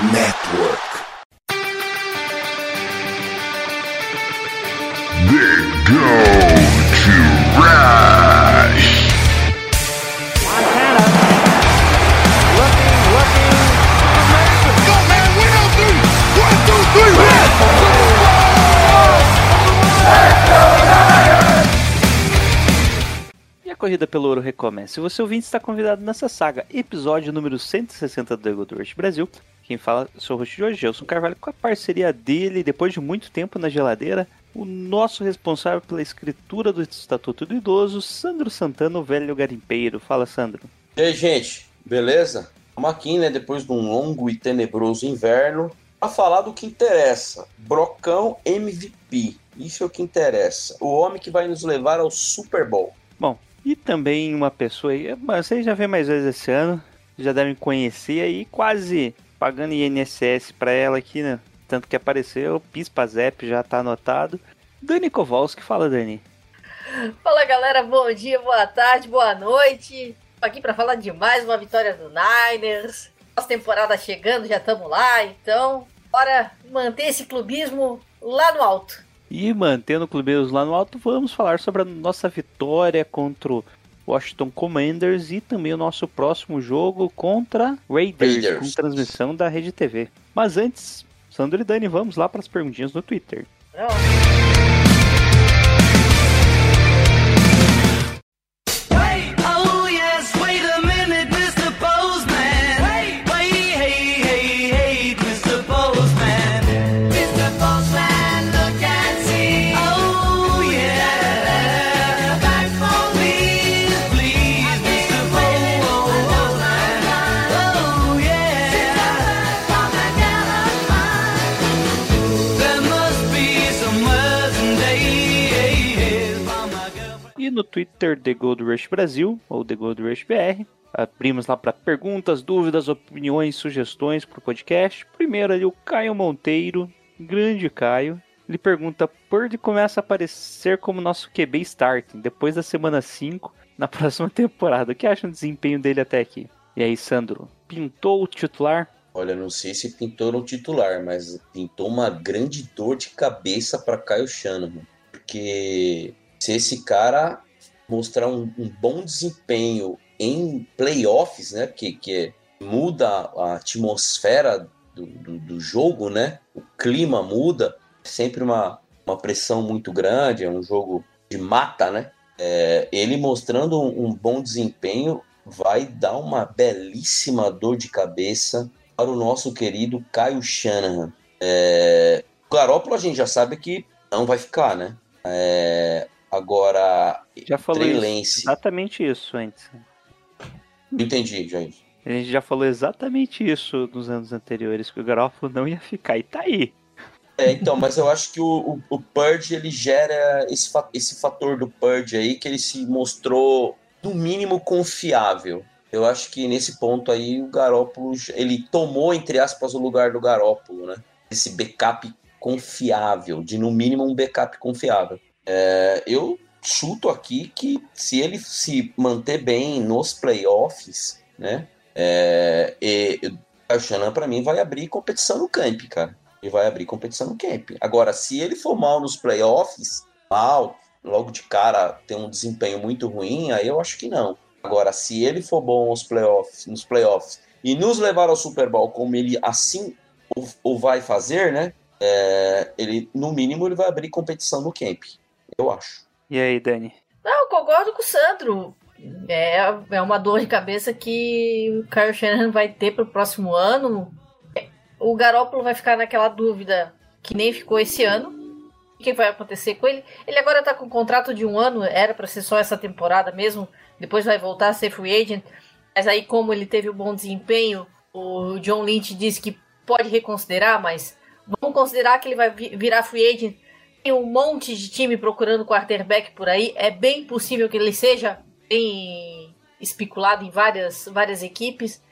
Network. They go to Rush. Montana looking, looking. Go, man, win on three. One, two, three, red. E a corrida pelo ouro recomeça. Você ouvinte está convidado nessa saga, episódio número 160 do Gold Rush Brasil. Quem fala, sou o host de hoje, Gelson Carvalho, com a parceria dele, depois de muito tempo na geladeira, o nosso responsável pela escritura do Estatuto do Idoso, Sandro Santana, o velho garimpeiro. Fala, Sandro. E aí, gente, beleza? Estamos aqui, né, depois de um longo e tenebroso inverno, para falar do que interessa. Brocão MVP. Isso é o que interessa. O homem que vai nos levar ao Super Bowl. Bom, e também uma pessoa aí, mas vocês já vê mais vezes esse ano, já devem conhecer aí, quase pagando INSS pra ela aqui, né? Tanto que apareceu, Pispa Zep já tá anotado. Dani Kowalski, fala Dani. Fala galera, bom dia, boa tarde, boa noite. Tô aqui para falar de mais uma vitória do Niners. Nossa temporada chegando, já estamos lá, então bora manter esse clubismo lá no alto. E mantendo o Clubeiros lá no alto, vamos falar sobre a nossa vitória contra o Washington Commanders e também o nosso próximo jogo contra Raiders, Raiders. com transmissão da Rede TV. Mas antes, Sandro e Dani, vamos lá para as perguntinhas no Twitter. Pronto. Twitter, The Gold Rush Brasil, ou The Gold Rush BR, abrimos lá para perguntas, dúvidas, opiniões, sugestões para o podcast. Primeiro ali o Caio Monteiro, grande Caio. Ele pergunta, Purdy começa a aparecer como nosso QB starting, depois da semana 5, na próxima temporada. O que acha do desempenho dele até aqui? E aí, Sandro, pintou o titular? Olha, não sei se pintou no titular, mas pintou uma grande dor de cabeça para Caio Shanahan. Porque se esse cara mostrar um, um bom desempenho em playoffs, né? Que, que muda a atmosfera do, do, do jogo, né? O clima muda. É sempre uma, uma pressão muito grande, é um jogo de mata, né? É, ele mostrando um, um bom desempenho vai dar uma belíssima dor de cabeça para o nosso querido Caio Shanahan. É, a gente já sabe que não vai ficar, né? É, agora, Já falou isso, exatamente isso antes. Não entendi, gente. A gente já falou exatamente isso nos anos anteriores, que o Garoppolo não ia ficar. E tá aí. É, então, mas eu acho que o, o, o Purge ele gera esse, esse fator do Purge aí que ele se mostrou no mínimo confiável. Eu acho que nesse ponto aí o Garópolo ele tomou entre aspas o lugar do Garópolo, né? Esse backup confiável, de no mínimo um backup confiável. É, eu chuto aqui que se ele se manter bem nos playoffs, né? É, e, o Shannon para mim vai abrir competição no camp, cara ele vai abrir competição no camp. Agora, se ele for mal nos playoffs, mal, logo de cara ter um desempenho muito ruim, aí eu acho que não. Agora, se ele for bom nos playoffs, nos playoffs e nos levar ao Super Bowl como ele assim o, o vai fazer, né? é, ele, no mínimo, ele vai abrir competição no camp. Eu acho. E aí, Dani? Não, eu concordo com o Sandro. É, é uma dor de cabeça que o Kyle Shanahan vai ter pro próximo ano. O Garópolo vai ficar naquela dúvida que nem ficou esse ano. O que vai acontecer com ele? Ele agora tá com um contrato de um ano, era para ser só essa temporada mesmo. Depois vai voltar a ser free agent. Mas aí, como ele teve um bom desempenho, o John Lynch disse que pode reconsiderar, mas vamos considerar que ele vai vi- virar free agent. Tem um monte de time procurando quarterback por aí. É bem possível que ele seja bem especulado em várias, várias equipes.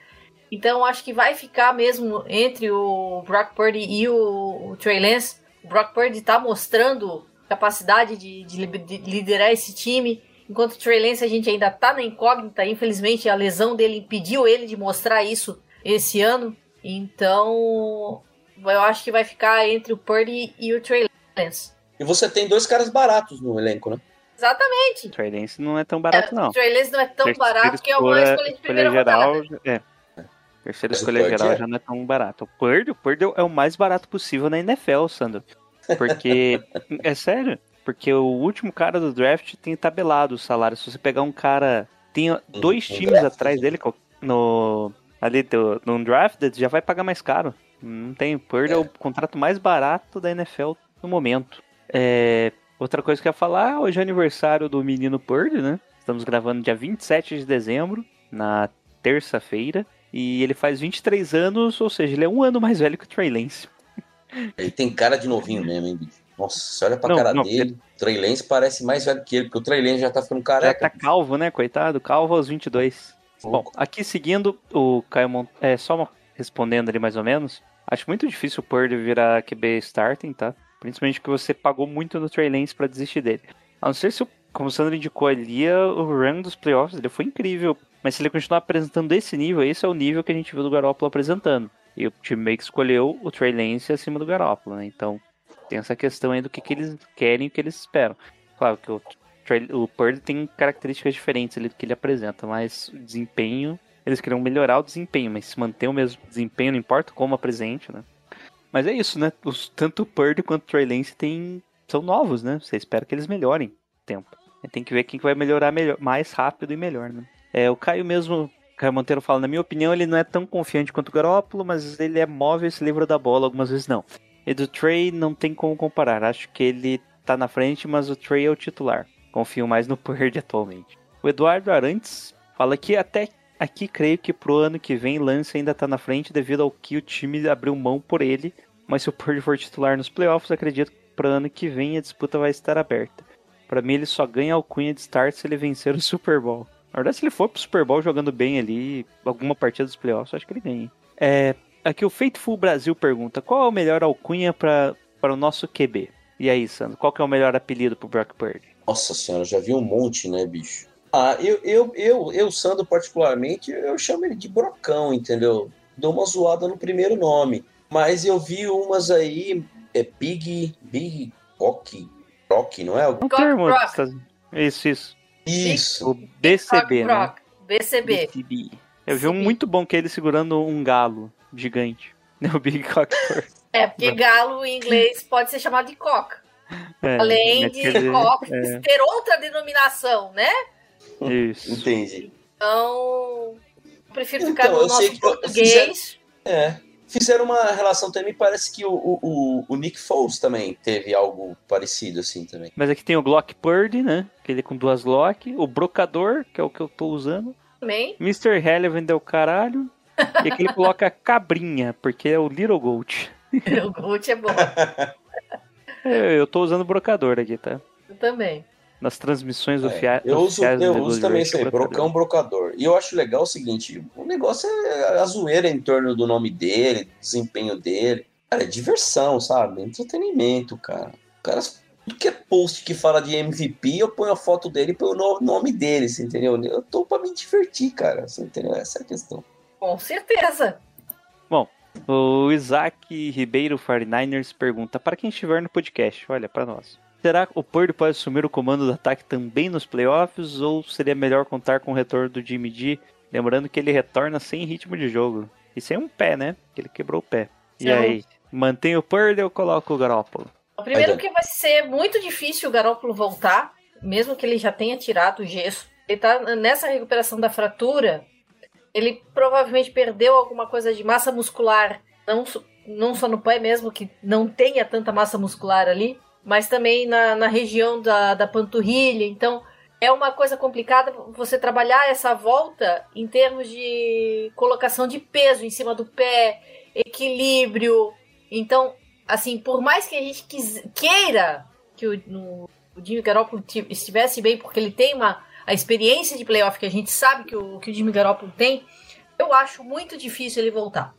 Então acho que vai ficar mesmo entre o Brock Purdy e o, o Trey Lance. O Brock Purdy tá mostrando capacidade de, de de liderar esse time. Enquanto o Trey Lance a gente ainda tá na incógnita. Infelizmente a lesão dele impediu ele de mostrar isso esse ano. Então, eu acho que vai ficar entre o Purdy e o Trey Lance. E você tem dois caras baratos no elenco, né? Exatamente. O Trey Lance não é tão barato, não. O Trey Lance não é tão Terceira barato que é uma escolha de primeira geral, rodada. É. Terceira escolha geral é. já não é tão barato. O Purdy, o Purdy é o mais barato possível na NFL, Sandro. Porque, é sério, porque o último cara do draft tem tabelado o salário. Se você pegar um cara, tem dois no times draft? atrás dele, no ali do, no draft, já vai pagar mais caro. Não tem, o Purdy é. o contrato mais barato da NFL no momento. É, outra coisa que eu ia falar, hoje é aniversário do menino Purdy, né? Estamos gravando dia 27 de dezembro, na terça-feira. E ele faz 23 anos, ou seja, ele é um ano mais velho que o Trey Lance. Ele tem cara de novinho mesmo, hein, bicho? Nossa, você olha pra Não, cara não, dele. O Trey Lance parece mais velho que ele, porque o Trey Lance já tá ficando Já careca. tá calvo, né, coitado? Calvo aos 22. Bom, Pouco. aqui seguindo o Caio Mont... É, só uma- respondendo ali mais ou menos. Acho muito difícil o Purdy virar QB starting, tá? Principalmente que você pagou muito no Trey Lance pra desistir dele. A não ser se, como o Sandro indicou ali, a- o run dos playoffs dele foi incrível. Mas se ele continuar apresentando esse nível, esse é o nível que a gente viu do Garoppolo apresentando. E o time meio que escolheu o Trey Lance acima do Garoppolo, né? Então tem essa questão aí do que, que eles querem e o que eles esperam. Claro que o, o Purdy tem características diferentes ali do que ele apresenta, mas o desempenho, eles queriam melhorar o desempenho, mas se manter o mesmo desempenho, não importa como apresente, né? Mas é isso, né? Os, tanto o Purdy quanto o Trey Lance tem, são novos, né? Você espera que eles melhorem tempo. Tem que ver quem que vai melhorar melhor, mais rápido e melhor, né? É, o Caio mesmo, Caio Monteiro fala, na minha opinião, ele não é tão confiante quanto o Garópolo, mas ele é móvel e se livra da bola, algumas vezes não. E do Trey não tem como comparar. Acho que ele tá na frente, mas o Trey é o titular. Confio mais no Purdy atualmente. O Eduardo Arantes fala que até aqui creio que pro ano que vem Lance ainda tá na frente devido ao que o time abriu mão por ele. Mas se o Purdy for titular nos playoffs, acredito que pro ano que vem a disputa vai estar aberta. Pra mim ele só ganha alcunha de start se ele vencer o Super Bowl. Na verdade, se ele for pro Super Bowl jogando bem ali, alguma partida dos playoffs, acho que ele ganha. É, aqui o Faithful Brasil pergunta: qual é o melhor alcunha para para o nosso QB? E aí, Sandro, qual que é o melhor apelido pro Brock Purdy? Nossa senhora, já vi um monte, né, bicho? Ah, eu, eu, eu, eu, Sandro, particularmente, eu chamo ele de Brocão, entendeu? Dou uma zoada no primeiro nome. Mas eu vi umas aí, é Big, Big Rock, Rock, não é? Um termo. Isso, isso. Isso. O BCB, né? Brock, BCB. BCB. Eu vi um muito bom que é ele segurando um galo gigante. O Big Cock. É, porque galo em inglês pode ser chamado de coca. É, Além mas de dizer, coca é, ter outra denominação, né? Isso. Entendi. Então, eu prefiro ficar Então, no eu nosso que eu- português. É. Fizeram uma relação também, parece que o, o, o- Nick Foles também teve algo parecido assim também. Mas aqui tem o Glock Purdy, né? Aquele com duas Glock. O Brocador, que é o que eu tô usando. Também. Mr. Relevant é o caralho. E aqui ele coloca cabrinha, porque é o Little Goat. O Gucci é bom. É, Eu tô usando o brocador aqui, tá? Eu também. Nas transmissões É, ofia- eu uso, oficiais do eu uso também isso aí, brocão brocador. E eu acho legal o seguinte: o negócio é a zoeira em torno do nome dele, do desempenho dele. Cara, é diversão, sabe? Entretenimento, cara. O cara, tudo que é post que fala de MVP, eu ponho a foto dele e ponho o no- nome dele, você entendeu? Eu tô pra me divertir, cara. Você entendeu? Essa é a questão. Com certeza. O Isaac Ribeiro 49ers pergunta: Para quem estiver no podcast, olha, para nós. Será que o Purdy pode assumir o comando do ataque também nos playoffs? Ou seria melhor contar com o retorno do Jimmy G? Lembrando que ele retorna sem ritmo de jogo. E sem um pé, né? Que ele quebrou o pé. E aí? Mantém o Purdy ou coloca o Garoppolo? Primeiro que vai ser muito difícil o Garoppolo voltar, mesmo que ele já tenha tirado o gesso. Ele tá nessa recuperação da fratura, ele provavelmente perdeu alguma coisa de massa muscular, não, não só no pé mesmo, que não tenha tanta massa muscular ali, mas também na, na região da, da panturrilha. Então, é uma coisa complicada você trabalhar essa volta em termos de colocação de peso em cima do pé, equilíbrio. Então, assim, por mais que a gente quis- queira que o, no- o Jimmy Garoppolo ti- estivesse bem, porque ele tem uma, a experiência de playoff que a gente sabe que o, que o Jimmy Garoppolo tem, eu acho muito difícil ele voltar.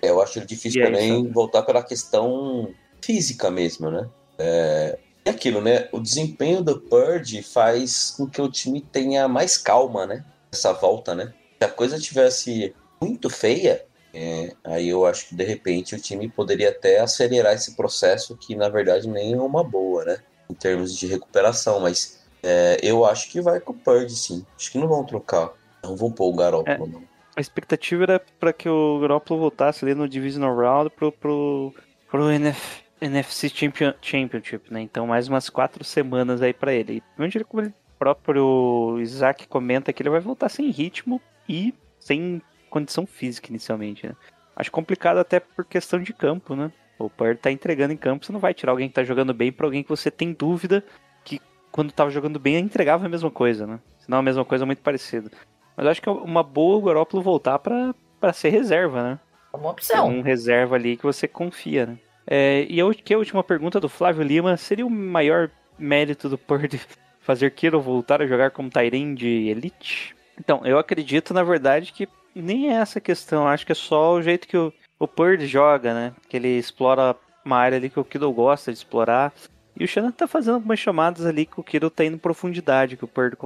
É, eu acho difícil E aí, também voltar pela questão física mesmo, né? É, é aquilo, né? O desempenho do Purge faz com que o time tenha mais calma, né? Essa volta, né? Se a coisa tivesse muito feia, É, aí eu acho que de repente o time poderia até acelerar esse processo, que na verdade nem é uma boa, né? Em termos de recuperação, mas é, eu acho que vai com o Purdy, sim. Acho que não vão trocar. Não vão pôr o Garoppolo, não. A expectativa era para que o Garoppolo voltasse ali no Divisional Round pro, pro, pro NF, NFC Champion, Championship, né? Então mais umas quatro semanas aí para ele. E, como ele próprio Isaac comenta que ele vai voltar sem ritmo e sem condição física inicialmente, né? Acho complicado até por questão de campo, né? O Purdy tá entregando em campo, você não vai tirar alguém que tá jogando bem pra alguém que você tem dúvida que quando tava jogando bem entregava a mesma coisa, né? Senão a mesma coisa muito parecida. Mas eu acho que é uma boa o Garoppolo voltar pra, pra ser reserva, né? É uma É opção. um reserva ali que você confia, né? É, e ult- que a última pergunta do Flávio Lima seria o maior mérito do Purdy fazer Kiro voltar a jogar como Tyrande Elite? Então, eu acredito, na verdade, que nem é essa questão. Acho que é só o jeito que o, o Purdy joga, né? Que ele explora uma área ali que o Kiddo gosta de explorar. E o Shannon tá fazendo algumas chamadas ali que o Kiddo tá indo em profundidade, que o Purdy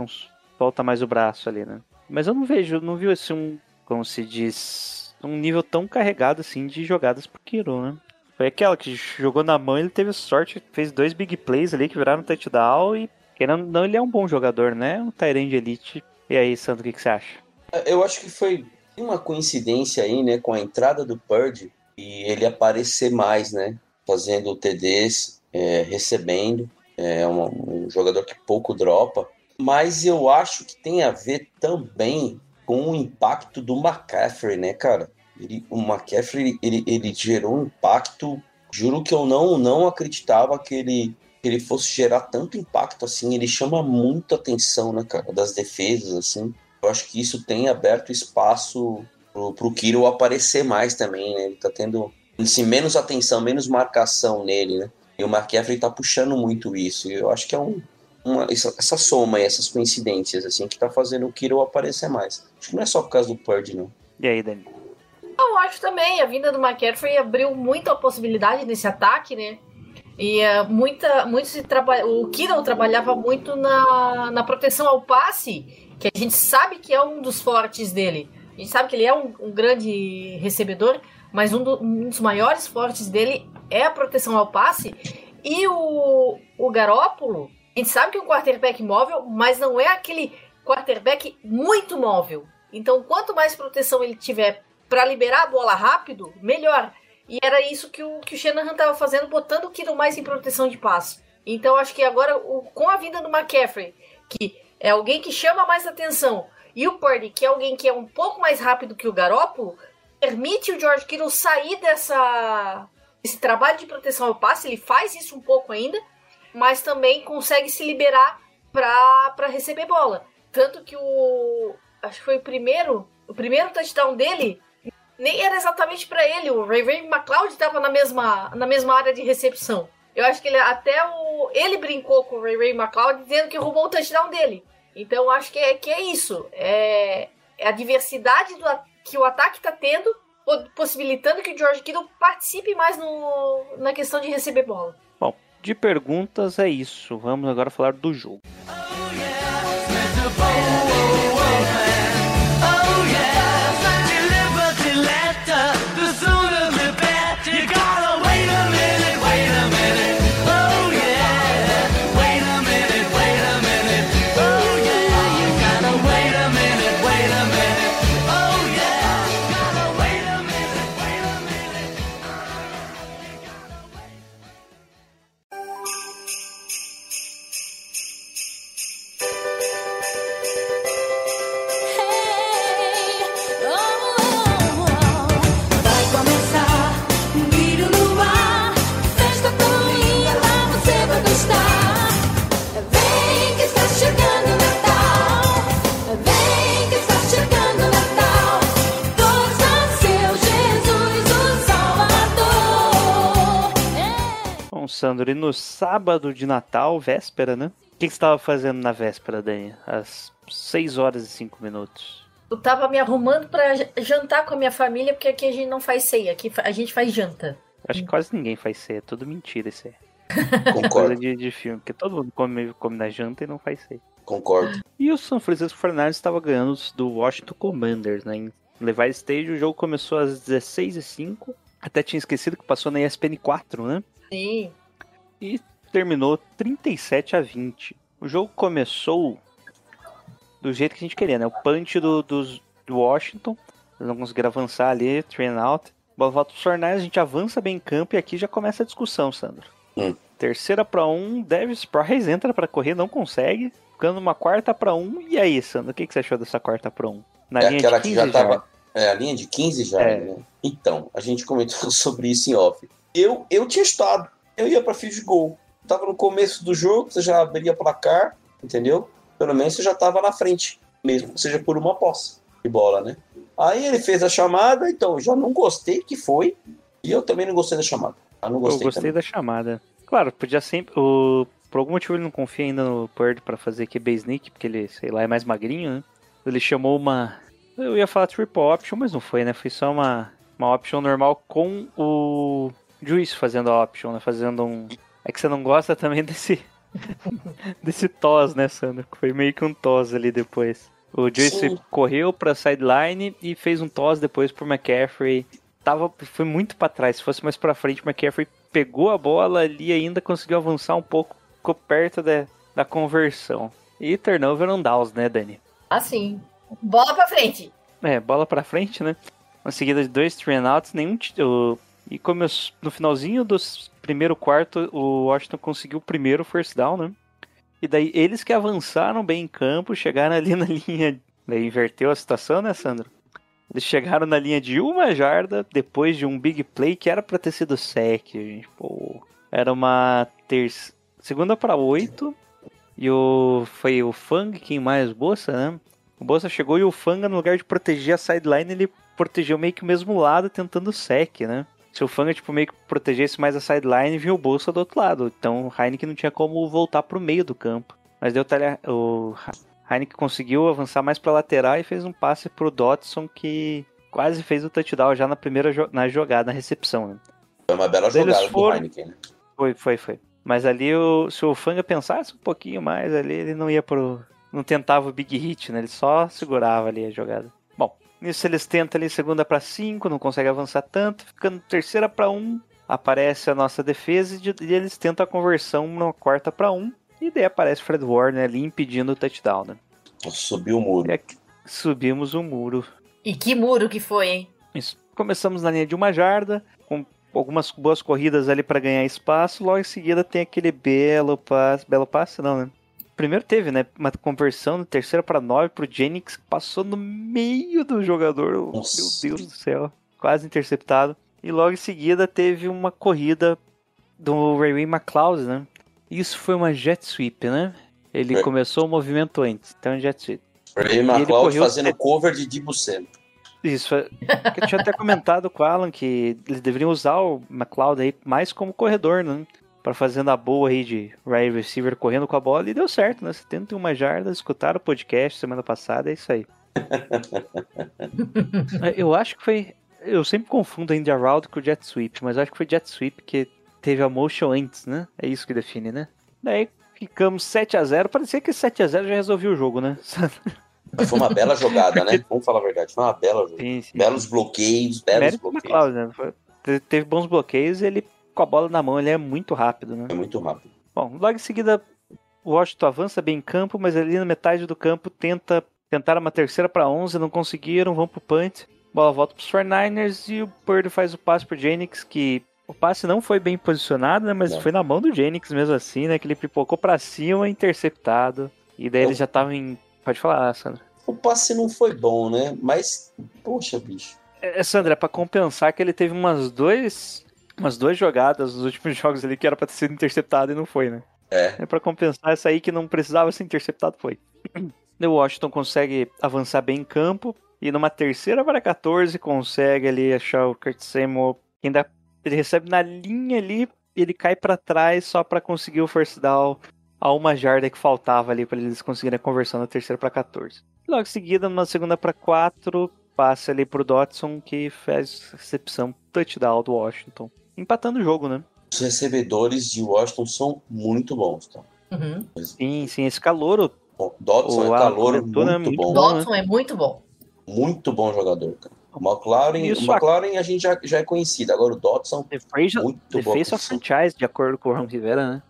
solta mais o braço ali, né? Mas eu não vejo, não vi assim um, como se diz, um nível tão carregado assim de jogadas pro Kiro, né? Foi aquela que jogou na mão, ele teve sorte, fez dois big plays ali que viraram touchdown e querendo não, ele é um bom jogador, né? Um Tyrande Elite. E aí, Sandro, o que, que você acha? Eu acho que foi uma coincidência aí, né, com a entrada do Purdy e ele aparecer mais, né, fazendo TDs, é, recebendo, é um, um jogador que pouco dropa, mas eu acho que tem a ver também com o impacto do McCaffrey, né, cara? Ele, o McCaffrey, ele, ele gerou um impacto, juro que eu não, não acreditava que ele, que ele fosse gerar tanto impacto assim, ele chama muita atenção, né, cara, das defesas, assim. Eu acho que isso tem aberto espaço pro, pro Kiro aparecer mais também, né? Ele tá tendo assim, menos atenção, menos marcação nele, né? E o McCaffrey tá puxando muito isso. E eu acho que é um, uma, essa, essa soma aí, essas coincidências, assim, que tá fazendo o Kiro aparecer mais. Acho que não é só por causa do Purdy, não. E aí, Dani? Eu acho também, a vinda do McCaffrey abriu muita possibilidade nesse ataque, né? E eh, muita, muito se trabalha. O Kittle trabalhava muito na, na proteção ao passe, que a gente sabe que é um dos fortes dele. A gente sabe que ele é um, um grande recebedor, mas um, do- um dos maiores fortes dele é a proteção ao passe. E o, o Garópolo, a gente sabe que é um quarterback móvel, mas não é aquele quarterback muito móvel. Então, quanto mais proteção ele tiver para liberar a bola rápido, melhor. E era isso que o, que o Shanahan estava fazendo, botando o Kittle mais em proteção de passe. Então acho que agora, o- com a vinda do McCaffrey, que é alguém que chama mais atenção, e o Purdy, que é alguém que é um pouco mais rápido que o Garoppolo, permite o George Kittle sair dessa esse trabalho de proteção ao passe, ele faz isso um pouco ainda, mas também consegue se liberar para receber bola. Tanto que o acho que foi o primeiro, o primeiro touchdown dele nem era exatamente para ele. O Ray Ray McLeod estava na mesma, na mesma área de recepção. Eu acho que ele até o ele brincou com o Ray Ray McLeod dizendo que roubou o touchdown dele. Então eu acho que é, que é isso. É, é a diversidade do, que o ataque está tendo, po- possibilitando que o George Kittle participe mais no, na questão de receber bola. Bom, de perguntas é isso. Vamos agora falar do jogo. Oh Sandro, e no sábado de Natal, véspera, né? O que que você estava fazendo na véspera, Dani? Às 6 horas e 5 minutos. Eu tava me arrumando pra j- jantar com a minha família, porque aqui a gente não faz ceia, aqui a gente faz janta. Acho que quase ninguém faz ceia, é tudo mentira isso aí. Coisa Concordo, de, de filme, porque todo mundo come, come na janta e não faz ceia. concordo. E o São Francisco Fernandes estava ganhando do Washington Commanders, né? Em Levi Stage, o jogo começou às 16h05. Até tinha esquecido que passou na ESPN 4, né? Sim. E terminou 37 a 20. O jogo começou do jeito que a gente queria, né? O punch do, dos, do Washington. Eles não conseguiram avançar ali, train out. Bola volta pros Fornais, a gente avança bem em campo e aqui já começa a discussão, Sandro. Hum. Terceira pra um, Davis Price entra pra correr, não consegue. Ficando uma quarta pra um. E aí, Sandro, o que, que você achou dessa quarta pra um? Na É linha aquela de que 15 já tava. É, a linha de 15 já. É. né? Então, a gente comentou sobre isso em off. Eu, eu tinha estado. Eu ia pra field goal. Tava no começo do jogo, você já abria placar, entendeu? Pelo menos você já tava na frente, mesmo seja por uma posse de bola, né? Aí ele fez a chamada, então eu já não gostei que foi. E eu também não gostei da chamada. Eu não Eu gostei, gostei também. da chamada. Claro, podia sempre. O... Por algum motivo ele não confia ainda no Purdy pra fazer QB sneak, porque ele, sei lá, é mais magrinho, né? Ele chamou uma. Eu ia falar triple option, mas não foi, né? Foi só uma, uma option normal com o Juice fazendo a option, né? Fazendo um. É que você não gosta também desse. desse toss, né, Sandro? Foi meio que um toss ali depois. O Juice correu pra sideline e fez um toss depois pro McCaffrey tava, foi muito pra trás. Se fosse mais pra frente, o McCaffrey pegou a bola ali e ainda conseguiu avançar um pouco, ficou perto da, da conversão. E turnover on downs, né, Dani? Assim. Bola pra frente. É, bola pra frente, né? Uma seguida de dois three and outs, nenhum. o- e como no finalzinho do primeiro quarto, o Washington conseguiu o primeiro first down, né? E daí eles que avançaram bem em campo, chegaram ali na linha. Daí inverteu a situação, né, Sandro? Eles chegaram na linha de uma jarda depois de um big play que era pra ter sido sec, gente. Pô, era uma terça, segunda pra oito e o foi o Fang quem mais Bolsa, né? O Bolsa chegou e o Fanga no lugar de proteger a sideline, ele protegeu meio que o mesmo lado tentando sec, né? Se o Fanga tipo meio que protegesse mais a sideline, vinha o Bolsa do outro lado. Então o Heineken não tinha como voltar pro meio do campo. Mas deu talha... o Heineken conseguiu avançar mais pra lateral e fez um passe pro Dotson que quase fez o touchdown já na primeira jo- na jogada, na recepção, né? Foi uma bela Eles jogada foram- do Heineken, né? Foi, foi, foi. Mas ali, o, se o Fanga pensasse um pouquinho mais ali, ele não ia pro. Não tentava o big hit, né? Ele só segurava ali a jogada. Nisso eles tentam ali segunda pra cinco, não conseguem avançar tanto, ficando terceira pra um. Aparece a nossa defesa e, eles tentam a conversão na quarta pra um. E daí aparece Fred Warner ali impedindo o touchdown, né? Subiu o muro. Aqui subimos o muro. E que muro que foi, hein? Isso. Começamos na linha de uma jarda, com algumas boas corridas ali para ganhar espaço. Logo em seguida tem aquele belo passe. Belo passe, não, né? Primeiro teve, né? Uma conversão no terceira para nove pro Jennings, que passou no meio do jogador. Nossa. Meu Deus do céu. Quase interceptado. E logo em seguida teve uma corrida do Ray McLeod, né? Isso foi uma jet sweep, né? Ele É. começou o movimento antes, então jet sweep. Ray ele McLeod correu- fazendo cover de Dibu Samuel. Isso, é- eu tinha até comentado com o Alan que eles deveriam usar o McLeod aí mais como corredor, né? Pra fazer na boa aí de wide receiver correndo com a bola e deu certo, né? 71 jardas, escutaram o podcast semana passada, é isso aí. É, eu acho que foi. Eu sempre confundo ainda a route com o jet sweep, mas eu acho que foi jet sweep que teve a motion antes, né? É isso que define, né? Daí ficamos 7 a 0 Parecia que 7 a 0 já resolveu o jogo, né? Mas Foi uma bela jogada, né? Vamos falar a verdade. Foi uma bela jogada. Sim, sim. Belos bloqueios, belos Mérito bloqueios. McLeod, né? Teve bons bloqueios ele, com a bola na mão, ele é muito rápido, né? É muito rápido. Bom, logo em seguida, o Washington avança bem em campo, mas ali na metade do campo tenta tentaram uma terceira para 11, não conseguiram, vão pro punt. Bola volta pros 49ers e o Purdy faz o passe pro Jennings, que o passe não foi bem posicionado, né? Mas Não. foi na mão do Jennings mesmo assim, né? Que ele pipocou pra cima, interceptado. E daí Eu- eles já estavam em... Pode falar, Sandra. O passe não foi bom, né? Mas, poxa, bicho. É, Sandra, é pra compensar que ele teve umas dois, umas duas jogadas nos últimos jogos ali que era pra ter sido interceptado e não foi, né? É. É pra compensar essa aí que não precisava ser interceptado foi. O Washington consegue avançar bem em campo e numa terceira para 14 consegue ali achar o Kurt Samuel. Ainda ele recebe na linha ali, ele cai pra trás só pra conseguir o first down a uma jarda que faltava ali pra eles conseguirem a conversão na terceira para 14. Logo em seguida, numa segunda para 4, passa ali pro Dotson que faz recepção touchdown do Washington, empatando o jogo, né? Os recebedores de Washington são muito bons, tá? Uhum. Sim, sim, esse calouro O Dodson O é calor muito né? Muito bom. bom. Dodson é muito bom. Muito bom jogador, cara. O McLaren, o McLaren a gente já, já é conhecido. Agora o Dodson, The Face, muito the boa face of posição. franchise, de acordo com o Ron Rivera, né?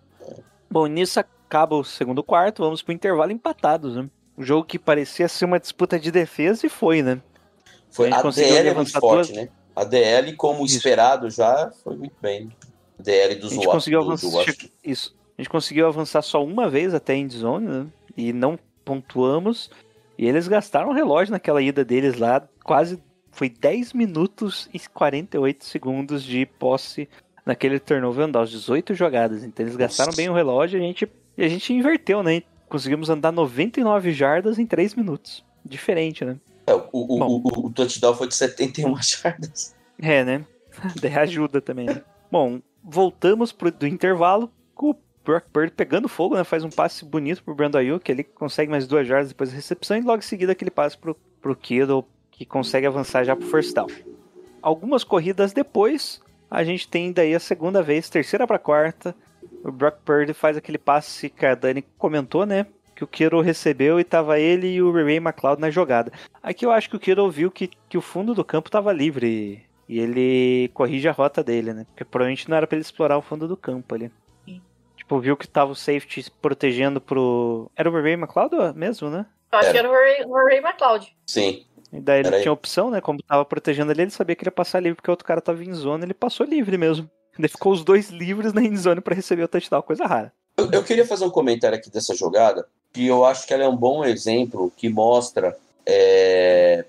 Bom, nisso acaba o segundo quarto, vamos pro intervalo empatados, né? Um jogo que parecia ser uma disputa de defesa e foi, né? Foi, A a, DL é muito forte, duas- né? A DL, como Isso. esperado, já foi muito bem. A DL do-. Washington. Isso. A gente conseguiu avançar só uma vez até a endzone, né? E não pontuamos. E eles gastaram o relógio naquela ida deles lá. Quase foi 10 minutos e 48 segundos de posse naquele turnover andar, aos 18 jogadas. Então eles gastaram bem o relógio e a gente, a gente inverteu, né? Conseguimos andar 99 jardas em 3 minutos. Diferente, né? É, o, o, o, o, touchdown foi de 71 jardas. É, né? Daí ajuda também, né? Bom, voltamos pro, do intervalo com o Brock Purdy pegando fogo, né? Faz um passe bonito pro Brandon Ayuk, ele consegue mais duas jardas depois da recepção e logo em seguida aquele passe pro, pro Kittle, que consegue avançar já pro first down. Algumas corridas depois, a gente tem daí a segunda vez, terceira pra quarta, o Brock Purdy faz aquele passe que a Dani comentou, né? Que o Kittle recebeu e tava ele e o Ray McLeod na jogada. Aqui eu acho que o Kittle viu que, que o fundo do campo tava livre e ele corrige a rota dele, né? Porque provavelmente não era pra ele explorar o fundo do campo ali. Tipo, viu que tava o safety se protegendo pro. Era o Ray McLeod mesmo, né? Eu acho Era. que era o Ray, o Ray McLeod. Sim. E daí ele tinha opção, né? Como tava protegendo ali, ele sabia que ele ia passar livre porque o outro cara tava em zona, ele passou livre mesmo. Daí ficou os dois livres na endzone pra receber o touchdown, coisa rara. Eu, eu queria fazer um comentário aqui dessa jogada, que eu acho que ela é um bom exemplo que mostra é,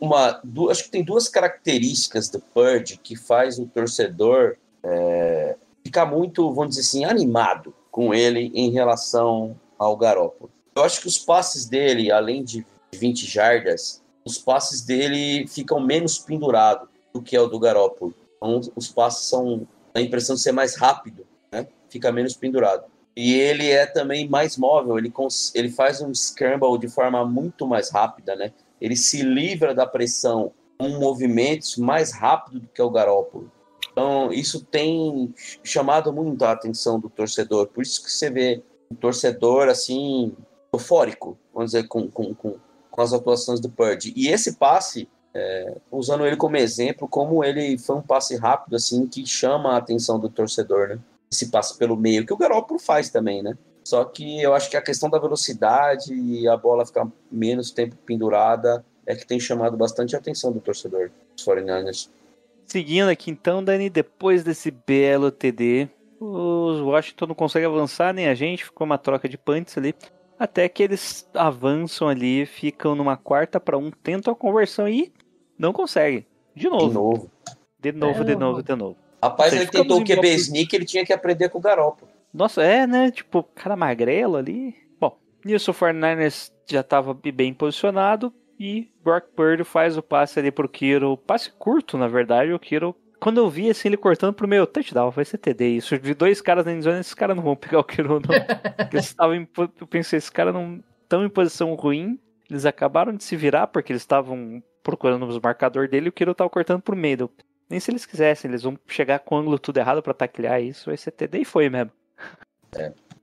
uma, acho que tem duas características do Purge que faz o torcedor é, ficar muito, vamos dizer assim, animado com ele em relação ao Garoppolo. Eu acho que os passes dele, além de 20 jardas, os passes dele ficam menos pendurados do que é o do Garoppolo. Então, os passes são a impressão de ser mais rápido, né? Fica menos pendurado. E ele é também mais móvel, ele, ele faz um scramble de forma muito mais rápida, né? Ele se livra da pressão com movimentos mais rápido do que o Garópolo. Então, isso tem ch- chamado muito a atenção do torcedor. Por isso que você vê um torcedor, assim, eufórico, vamos dizer, com, com, com, com as atuações do Purdy. E esse passe, é, usando ele como exemplo, como ele foi um passe rápido, assim, que chama a atenção do torcedor, né? Esse passe pelo meio, que o Garoppolo faz também, né? Só que eu acho que a questão da velocidade e a bola ficar menos tempo pendurada é que tem chamado bastante a atenção do torcedor dos 49ers. Seguindo aqui então, Dani, depois desse belo TD, os Washington não conseguem avançar, nem a gente, ficou uma troca de punts ali. Até que eles avançam ali, ficam numa quarta para um, tentam a conversão e não conseguem. De novo. De novo. De novo, de É. novo, de novo. Rapaz, seja, ele tentou o QB sneak, ele tinha que aprender com o Garoppolo. Nossa, é, né? Tipo, cara magrelo ali. Bom, nisso o 49ers já tava bem posicionado e Brock Purdy faz o passe ali pro Kiro. Passe curto, na verdade, o Kiro. Quando eu vi assim ele cortando pro meu touchdown, vai ser TD isso. Eu vi dois caras na endzone, esses caras não vão pegar o Kiro, não. Porque eles estavam em, eu pensei, esses caras não estão em posição ruim. Eles acabaram de se virar porque eles estavam procurando os marcadores dele e o Kiro tava cortando pro meio. Eu, Nem se eles quisessem, eles vão chegar com o ângulo tudo errado pra taclear isso, vai ser TD e foi mesmo.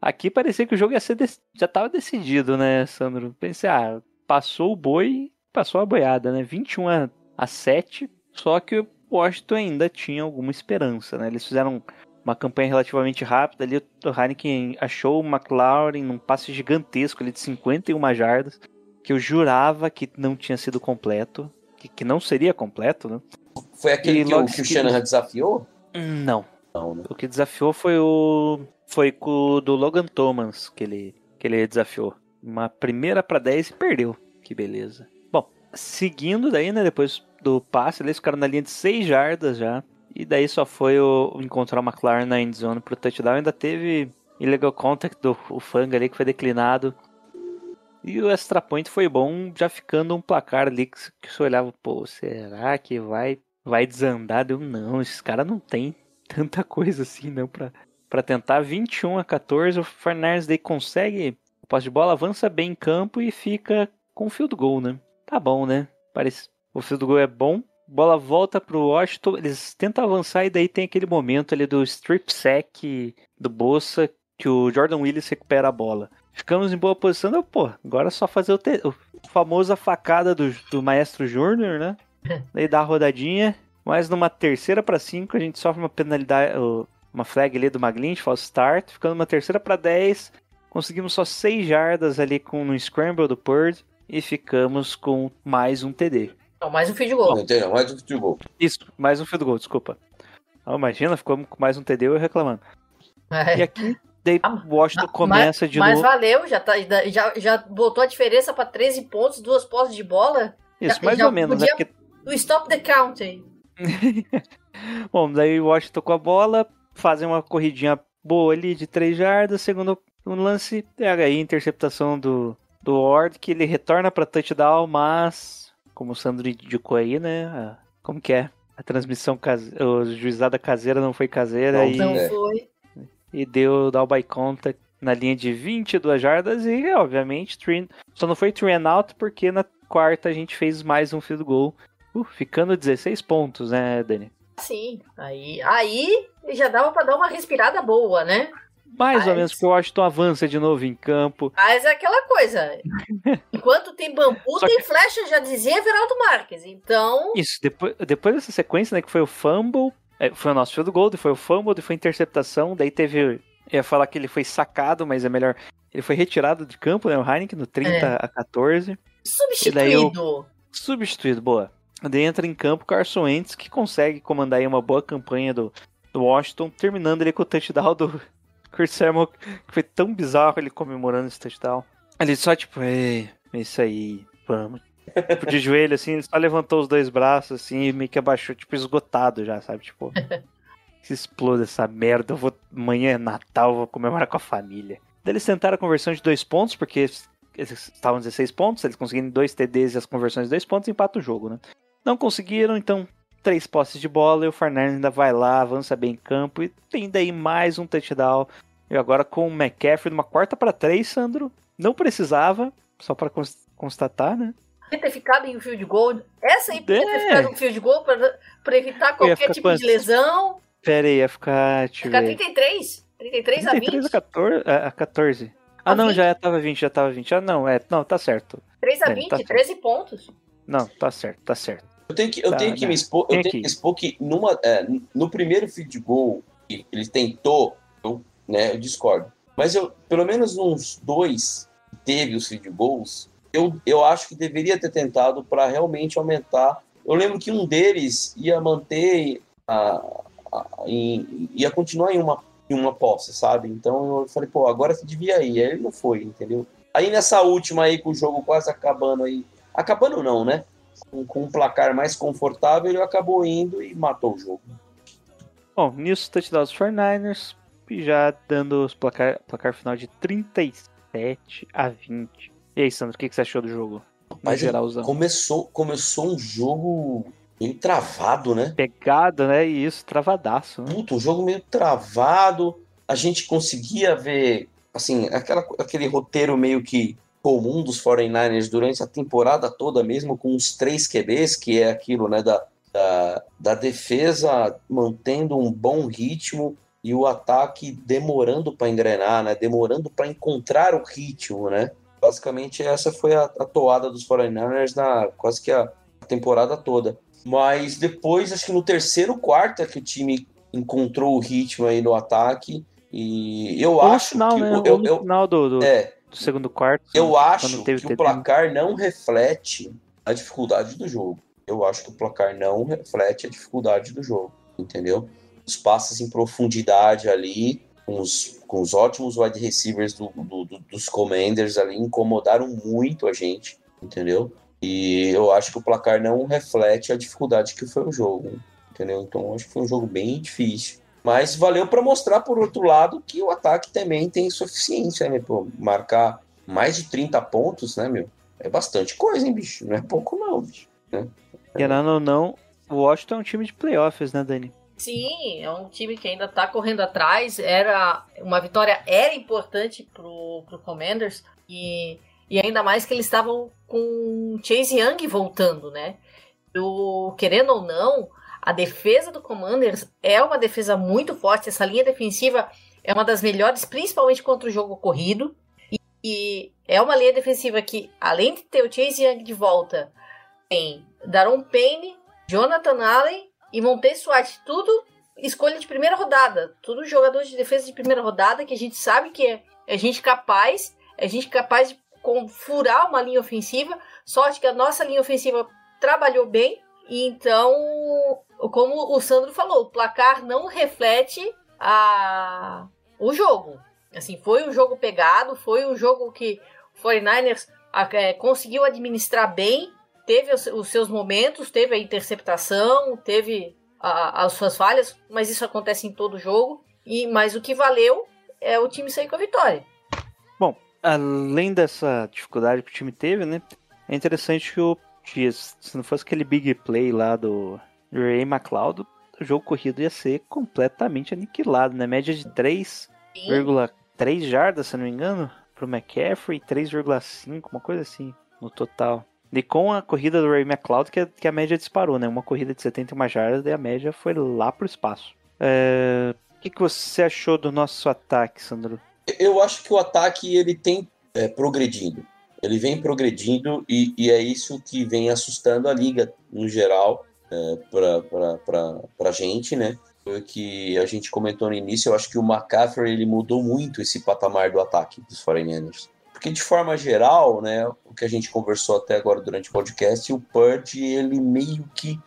Aqui parecia que o jogo ia ser dec- já tava decidido, né, Sandro? Pensei, ah, passou o boi, passou a boiada, né? 21 a, a 7, só que o Washington ainda tinha alguma esperança, né? Eles fizeram uma campanha relativamente rápida ali, o Heineken achou o McLaurin num passe gigantesco ali de 51 jardas, que eu jurava que não tinha sido completo, que, que não seria completo, né? Foi aquele E que, o, que o Shanahan desafiou? Não. Não, né? O que desafiou foi o. Foi com o do Logan Thomas que ele, que ele desafiou. Uma primeira pra 10 e perdeu. Que beleza. Bom, seguindo daí, né? Depois do passe, eles ficaram na linha de 6 jardas já. E daí só foi o, encontrar o McLaren na endzone pro touchdown. Ainda teve illegal contact do o Fang ali que foi declinado. E o extra point foi bom, já ficando um placar ali que, que você olhava, pô, será que vai, vai desandar? Deu não, esses caras não tem tanta coisa assim, não, pra, pra tentar 21 a 14. O Fernandes daí consegue o posse de bola, avança bem em campo e fica com o field goal, né? Tá bom, né? Parece, o field goal é bom. Bola volta pro Washington, eles tentam avançar e daí tem aquele momento ali do strip sack do Bolsa que o Jordan Willis recupera a bola. ficamos em boa posição. Pô, agora é só fazer o, te- o famoso facada do, do Maestro Júnior, né? Daí dá a rodadinha. Mas numa terceira pra cinco, a gente sofre uma penalidade, uma flag ali do Maglin, false start. Ficando uma terceira pra 10. Conseguimos só 6 jardas ali com no scramble do Purd. E ficamos com mais um TD. Não, mais um field goal. Entendeu? Mais um futebol. Isso, mais um field goal, desculpa. Ah, imagina, ficamos com mais um TD eu reclamando. É. E aqui, daí Ah, Washington começa de Mas novo. valeu, já, tá, já, já botou a diferença pra 13 pontos, duas posses de bola. Isso, já- mais já ou menos, né? podia- Porque O stop the count aí. Bom, daí o Washington com a bola, fazem uma corridinha boa ali de 3 jardas, segundo um lance, pega aí a interceptação do, do Ward, que ele retorna para touchdown, mas, como o Sandro indicou aí, né, a- como que é? A transmissão, case... o juizada caseira não foi caseira Não, e, Não É. foi. e deu down by contact na linha de 22 jardas e, obviamente, three... só não foi three and out porque na quarta a gente fez mais um field goal, uh, ficando 16 pontos, né, Dani? Sim. Aí, aí já dava pra dar uma respirada boa, né? Mais ou Mas- menos, porque o Washington avança de novo em campo. Mas é aquela coisa. Enquanto tem bambu, Só tem flecha, já dizia Everaldo Marques. Então, Isso, depois, depois dessa sequência, né, que foi o fumble, é, foi o nosso field goal, foi o fumble, foi a interceptação, daí teve, eu ia falar que ele foi sacado, mas é melhor, ele foi retirado de campo, né, o Heineken, no 30 É. a 14, substituído. substituído, boa. Daí entra em campo Carson Wentz, que consegue comandar aí uma boa campanha do, do Washington, terminando ele com o touchdown do Kurt Samuel, que foi tão bizarro ele comemorando esse touchdown. Ele só tipo, é, é isso aí, vamos. Tipo, de joelho, assim, ele só levantou os dois braços, assim, e meio que abaixou, tipo, esgotado já, sabe? Tipo, se exploda essa merda, eu vou, amanhã é Natal, vou comemorar com a família. Daí eles tentaram a conversão de dois pontos, porque eles estavam 16 pontos, eles conseguiram dois TDs e as conversões de dois pontos, empata o jogo, né? Não conseguiram, então, três posses de bola, e o Fernandes ainda vai lá, avança bem em campo, e tem daí mais um touchdown. E agora com o McCaffrey numa quarta para três, Sandro, não precisava, só para cons- constatar, né? Podia ter ficado em um field goal. Essa aí podia ter É. ficado em um field goal pra, pra evitar qualquer tipo de quantos? lesão. Pera aí, ia ficar, deixa Ficar ver, 33. 33 a 20. 33 a 14? A 14. Ah, A não, 20. já tava 20, já tava 20. Ah, não, é, não, tá certo. 3 a É, 20, tá certo. 13 pontos. Não, tá certo, tá certo. Eu tenho que, eu Tá, tenho que tá. me expor, eu tenho que expor que numa, é, no primeiro field goal que ele tentou, eu, né, eu discordo. Mas eu, pelo menos uns dois que teve os field goals, eu, eu acho que deveria ter tentado para realmente aumentar. Eu lembro que um deles ia manter a, a- em- ia continuar em uma em uma posse, sabe? Então eu falei, pô, agora você devia ir. Aí ele não foi, entendeu? Aí nessa última aí com o jogo quase acabando aí, acabando não, né? Com, com um placar mais confortável, ele acabou indo e matou o jogo. Bom, nisso, touchdown dos 49ers, e já dando os placar, placar final de 37 a 20. E aí, Sandro, o que, que você achou do jogo? Mas geralzão. começou, começou um jogo meio travado, né? Pegada, né? E isso, travadaço, né? Puta, um jogo meio travado. A gente conseguia ver, assim, aquela, aquele roteiro meio que comum dos 49ers durante a temporada toda, mesmo com os três QBs, que é aquilo, né, da, da, da defesa mantendo um bom ritmo e o ataque demorando para engrenar, né, demorando para encontrar o ritmo, né. Basicamente essa foi a, a toada dos 49ers na quase que a temporada toda. Mas depois, acho que no terceiro quarto é que o time encontrou o ritmo aí no ataque e eu Ou no acho final, que né? Ou eu, no eu, final do, do, é, do segundo quarto. eu acho que o placar não reflete a dificuldade do jogo. Eu acho que o placar não reflete a dificuldade do jogo, entendeu? Os passes em profundidade ali, com os, com os ótimos wide receivers do- do- do- dos Commanders ali, incomodaram muito a gente, entendeu? E eu acho que o placar não reflete a dificuldade que foi o jogo, entendeu? Então eu acho que foi um jogo bem difícil. Mas valeu para mostrar, por outro lado, que o ataque também tem suficiência, né? Pô, marcar mais de 30 pontos, né, meu? É bastante coisa, hein, bicho? Não é pouco, não, bicho. Querendo ou não, o Washington é um time de playoffs, né, Dani? Sim, é um time que ainda tá correndo atrás. Era uma vitória era importante pro, pro Commanders e, e ainda mais que eles estavam com Chase Young voltando, né? O, querendo ou não, a defesa do Commanders é uma defesa muito forte. Essa linha defensiva é uma das melhores, principalmente contra o jogo corrido. E E é uma linha defensiva que, além de ter o Chase Young de volta, tem Daron Payne, Jonathan Allen e Montez Sweat. Tudo escolha de primeira rodada. Tudo jogador de defesa de primeira rodada que a gente sabe que é, é gente capaz, é gente capaz de com- furar uma linha ofensiva. Sorte que a nossa linha ofensiva trabalhou bem. Então, como o Sandro falou, o placar não reflete a, o jogo. Assim, foi um jogo pegado, foi um jogo que o 49ers a- é, conseguiu administrar bem, teve os, os seus momentos, teve a interceptação, teve a- as suas falhas, mas isso acontece em todo jogo. E Mas o que valeu é o time sair com a vitória. Além dessa dificuldade que o time teve, né? É interessante que o se não fosse aquele big play lá do Ray McLeod, o jogo corrido ia ser completamente aniquilado, né? Média de 3,3 jardas, se não me engano, pro McCaffrey, 3,5, uma coisa assim, no total. E com a corrida do Ray McLeod, que, a- que a média disparou, né? Uma corrida de 71 jardas, e a média foi lá pro espaço. É, O que, que você achou do nosso ataque, Sandro? Eu acho que o ataque ele tem é, progredindo. Ele vem progredindo e, e é isso que vem assustando a liga no geral é, para a gente, né? Foi o que a gente comentou no início. Eu acho que o McCaffrey ele mudou muito esse patamar do ataque dos 49ers. Porque de forma geral, né, o que a gente conversou até agora durante o podcast, o Purge ele meio que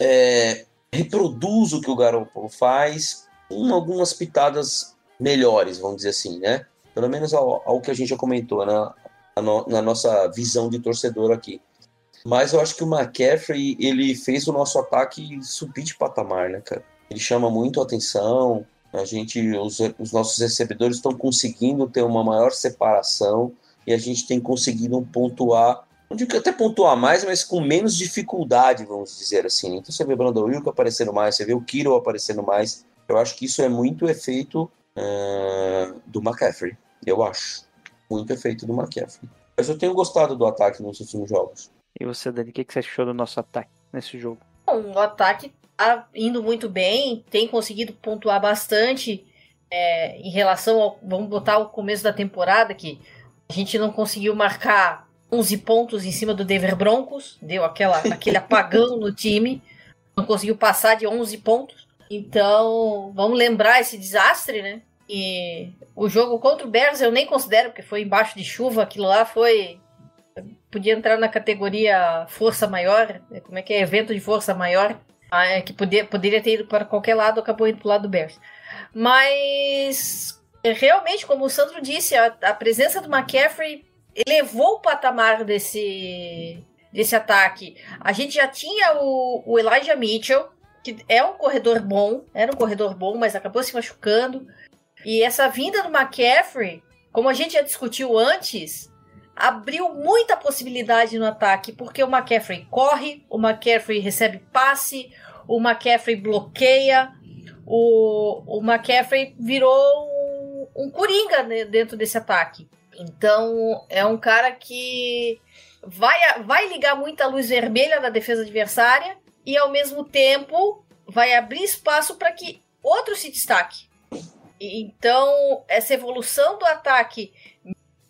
é, reproduz o que o Garoppolo faz com algumas pitadas melhores, vamos dizer assim, né? Pelo menos ao, ao que a gente já comentou na, na, na nossa visão de torcedor aqui. Mas eu acho que o McCaffrey, ele fez o nosso ataque subir de patamar, né, cara? Ele chama muito a atenção, a gente, os, os nossos recebedores estão conseguindo ter uma maior separação e a gente tem conseguido pontuar, não digo que até pontuar mais, mas com menos dificuldade, vamos dizer assim. Então você vê o Brandon Wilk aparecendo mais, você vê o Kiro aparecendo mais. Eu acho que isso é muito efeito ah, do McCaffrey, eu acho. Muito efeito do McCaffrey. Mas eu tenho gostado do ataque nos últimos jogos. E você, Dani, o que, que você achou do nosso ataque nesse jogo? Bom, o ataque tá indo muito bem, tem conseguido pontuar bastante é, em relação ao. Vamos botar o começo da temporada, que a gente não conseguiu marcar 11 pontos em cima do Denver Broncos, deu aquela, aquele apagão no time, não conseguiu passar de 11 pontos. Então, vamos lembrar esse desastre, né? E o jogo contra o Bears eu nem considero, porque foi embaixo de chuva, aquilo lá foi podia entrar na categoria força maior, né? como é que é, evento de força maior, ah, é, que podia, poderia ter ido para qualquer lado, acabou indo para o lado do Bears. Mas realmente, como o Sandro disse, a, a presença do McCaffrey elevou o patamar desse, desse ataque. A gente já tinha o, o Elijah Mitchell, que é um corredor bom, era um corredor bom, mas acabou se machucando. E essa vinda do McCaffrey, como a gente já discutiu antes, abriu muita possibilidade no ataque, porque o McCaffrey corre, o McCaffrey recebe passe, o McCaffrey bloqueia, o, o McCaffrey virou um, um coringa né, dentro desse ataque. Então é um cara que vai, vai ligar muita luz vermelha na defesa adversária e ao mesmo tempo vai abrir espaço para que outro se destaque. Então, essa evolução do ataque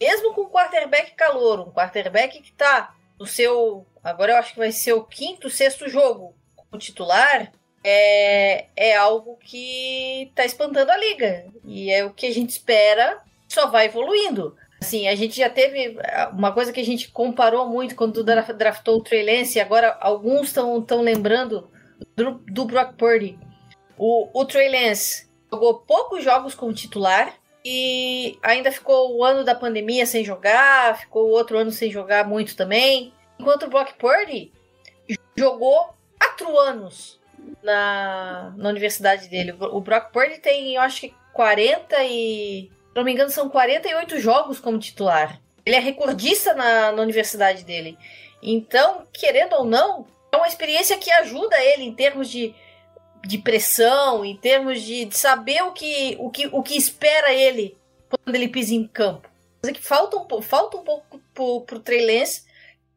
mesmo com o quarterback calor, um quarterback que tá no seu. Agora eu acho que vai ser o quinto, sexto jogo como titular, é, é algo que tá espantando a liga. E é o que a gente espera, só vai evoluindo. Assim, a gente já teve uma coisa que a gente comparou muito quando dra- draftou o Trey Lance, e agora alguns estão lembrando do, do Brock Purdy. O, o Trey Lance jogou poucos jogos como titular, e ainda ficou o ano da pandemia sem jogar, ficou o outro ano sem jogar muito também. Enquanto o Brock Purdy jogou quatro anos na, na universidade dele. O Brock Purdy tem, eu acho que 40 e. Se não me engano, são 48 jogos como titular. Ele é recordista na, na universidade dele. Então, querendo ou não, é uma experiência que ajuda ele em termos de de pressão, em termos de, de saber o que, o, que, o que espera ele quando ele pisa em campo. Coisa que falta um, falta um pouco pro, pro Trey Lance,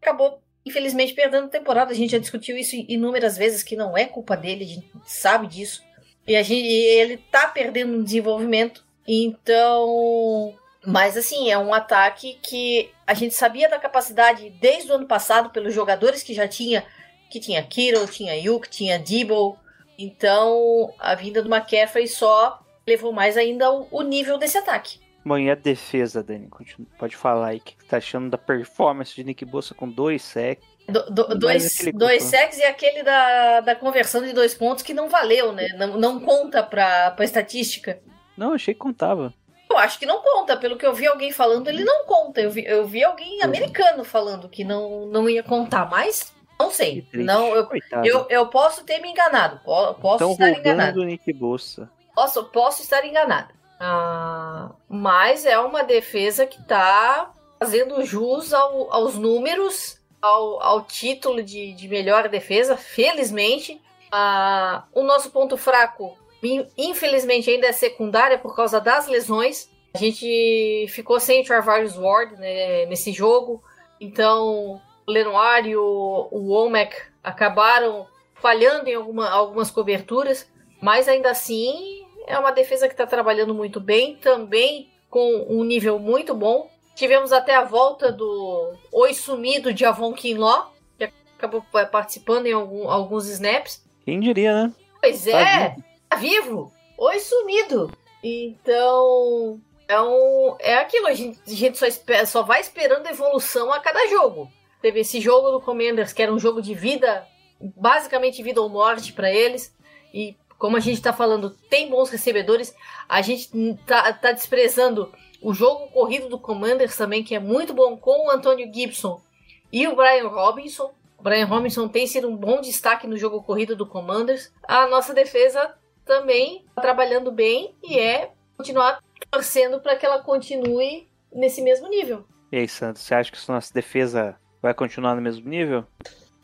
acabou infelizmente perdendo a temporada. A gente já discutiu isso inúmeras vezes, que não é culpa dele, a gente sabe disso. E, a gente, e ele tá perdendo no desenvolvimento. Então, Mas assim, é um ataque que a gente sabia da capacidade desde o ano passado pelos jogadores que já tinha, que tinha Kiro, tinha Yuk, tinha Debo. Então, a vinda do McCaffrey só levou mais ainda o, o nível desse ataque. Bom, e a defesa, Dani? Continua- Pode falar aí o que que tá achando da performance de Nick Bossa com dois sacks. Do- do- dois, dois sacks e aquele da, da conversão de dois pontos que não valeu, né? Não, não conta pra, pra estatística. Não, achei que contava. Eu acho que não conta. Pelo que eu vi alguém falando, ele não conta. Eu vi, eu vi alguém americano falando que não, não ia contar, mas não sei. Não, eu, Coitado. eu, eu posso ter me enganado. po- Posso Estão estar enganado. Nick Bossa. Posso, posso estar enganada. Ah, mas é uma defesa que tá fazendo jus ao- aos números, ao, ao título de, de melhor defesa, felizmente. Ah, o nosso ponto fraco, in- infelizmente, ainda é secundária por causa das lesões. A gente ficou sem o Travarius Ward né, nesse jogo. Então, Lenoir e o, o Womack acabaram falhando em alguma- algumas coberturas. Mas ainda assim, é uma defesa que está trabalhando muito bem, também com um nível muito bom. Tivemos até a volta do oi sumido de Avon Kinlaw, que acabou participando em algum- alguns snaps. Quem diria, né? Pois Tá é, tá vivo. Oi sumido. Então, é, um, é aquilo, a gente, a gente só, espera- só vai esperando evolução a cada jogo. Teve esse jogo do Commanders, que era um jogo de vida, basicamente vida ou morte para eles. E como a gente tá falando, tem bons recebedores. A gente tá, tá desprezando o jogo corrido do Commanders também, que é muito bom com o Antônio Gibson e o Brian Robinson. O Brian Robinson tem sido um bom destaque no jogo corrido do Commanders. A nossa defesa também tá trabalhando bem e é continuar torcendo para que ela continue nesse mesmo nível. E aí, Santos, você acha que a nossa defesa vai continuar no mesmo nível?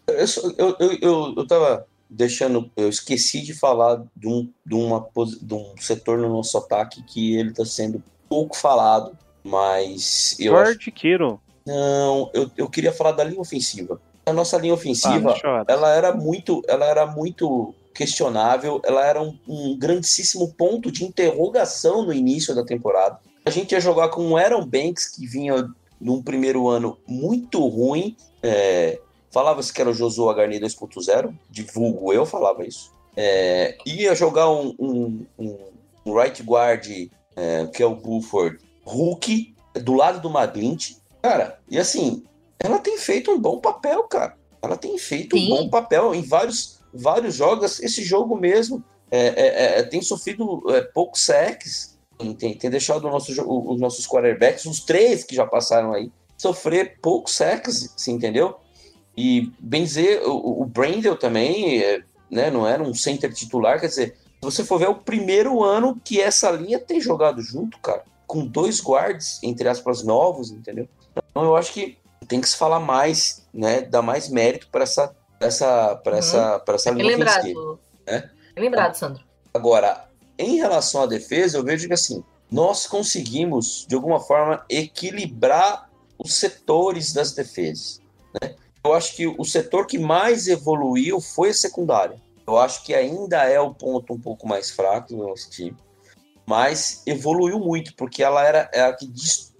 Eu, eu, eu, eu, tava deixando, eu esqueci de falar de um, de, uma, de um setor no nosso ataque que ele tá sendo pouco falado, mas eu acho, George Kittle. não, eu, eu queria falar da linha ofensiva. A nossa linha ofensiva, Ah, ela era muito, ela era muito questionável, ela era um, um grandíssimo ponto de interrogação no início da temporada. A gente ia jogar com o Aaron Banks, que vinha num primeiro ano muito ruim, é, falava-se que era o Josué Garnet 2.0, divulgo eu falava isso. É, ia jogar um, um- um- um right guard, é, que é o Buford, Hulk, do lado do Maglint. Cara, e assim, ela tem feito um bom papel, cara. Ela tem feito Sim. um bom papel em vários, vários jogos. Esse jogo mesmo é, é, é, tem sofrido é, poucos sacks. Tem, tem deixado nosso, os nossos quarterbacks, os três que já passaram aí, sofrer poucos sacks, você entendeu? E bem dizer, o, o Brandel também é, né, não era um center titular, quer dizer, se você for ver é o primeiro ano que essa linha tem jogado junto, cara, com dois guards, entre aspas, novos, entendeu? Então eu acho que tem que se falar mais, né, dar mais mérito para essa, pra essa, para essa, essa Bem linha ofensiva. lembrado. É? Lembrado, Sandro. Agora, em relação à defesa, eu vejo que assim, nós conseguimos, de alguma forma, equilibrar os setores das defesas. Né? Eu acho que o setor que mais evoluiu foi a secundária. Eu acho que ainda é o ponto um pouco mais fraco do nosso time, mas evoluiu muito, porque ela era, era a que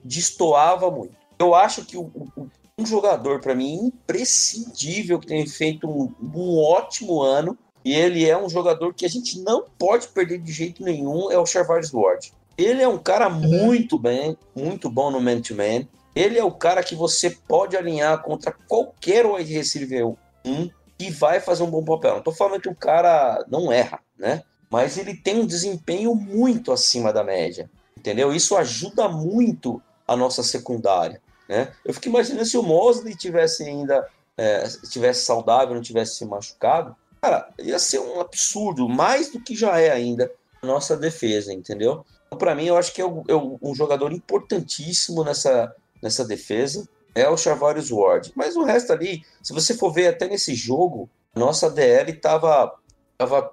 destoava muito. Eu acho que o- o- um jogador, para mim, imprescindível, que tem feito um- um ótimo ano, e ele é um jogador que a gente não pode perder de jeito nenhum, é o Charvarius Ward. Ele é um cara muito bem, muito bom no man-to-man. Ele é o cara que você pode alinhar contra qualquer wide receiver 1 e vai fazer um bom papel. Não tô falando que o cara não erra, né? Mas ele tem um desempenho muito acima da média, entendeu? Isso ajuda muito a nossa secundária, né? Eu fico imaginando se o Mosley tivesse ainda é, tivesse saudável, não tivesse se machucado, Cara, ia ser um absurdo, mais do que já é ainda a nossa defesa, entendeu? Então, para mim, eu acho que é, o- é um jogador importantíssimo nessa, nessa defesa é o Charvarius Ward. Mas o resto ali, se você for ver até nesse jogo, nossa DL tava, tava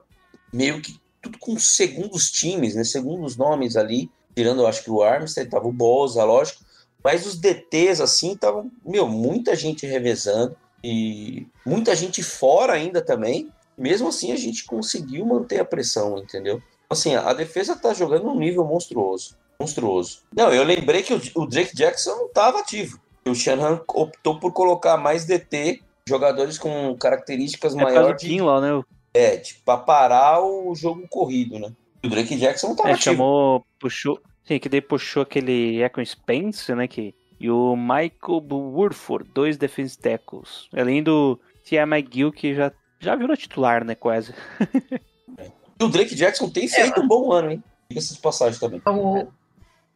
meio que tudo com segundos times, né? Segundos nomes ali, tirando, eu acho que o Armstead, tava o Bosa, lógico. Mas os DTs, assim, estavam, meu, muita gente revezando e muita gente fora ainda também. Mesmo assim, a gente conseguiu manter a pressão, entendeu? Assim, a defesa tá jogando num nível monstruoso. monstruoso. Não, eu lembrei que o, Drake Jackson não estava ativo. O Shanahan optou por colocar mais DT, jogadores com características É maiores de, Kinlaw, né? é, de, pra parar o jogo corrido, né? O Drake Jackson não estava É, ativo. chamou, puxou, sim, que daí puxou aquele Econ Spence, né, que, e o Michael Woodford, dois defense tackles, além do T.I. McGill, que já, já virou titular, né, quase. E o Drake Jackson tem feito um bom ano, hein? Diga-se de passagem também. O,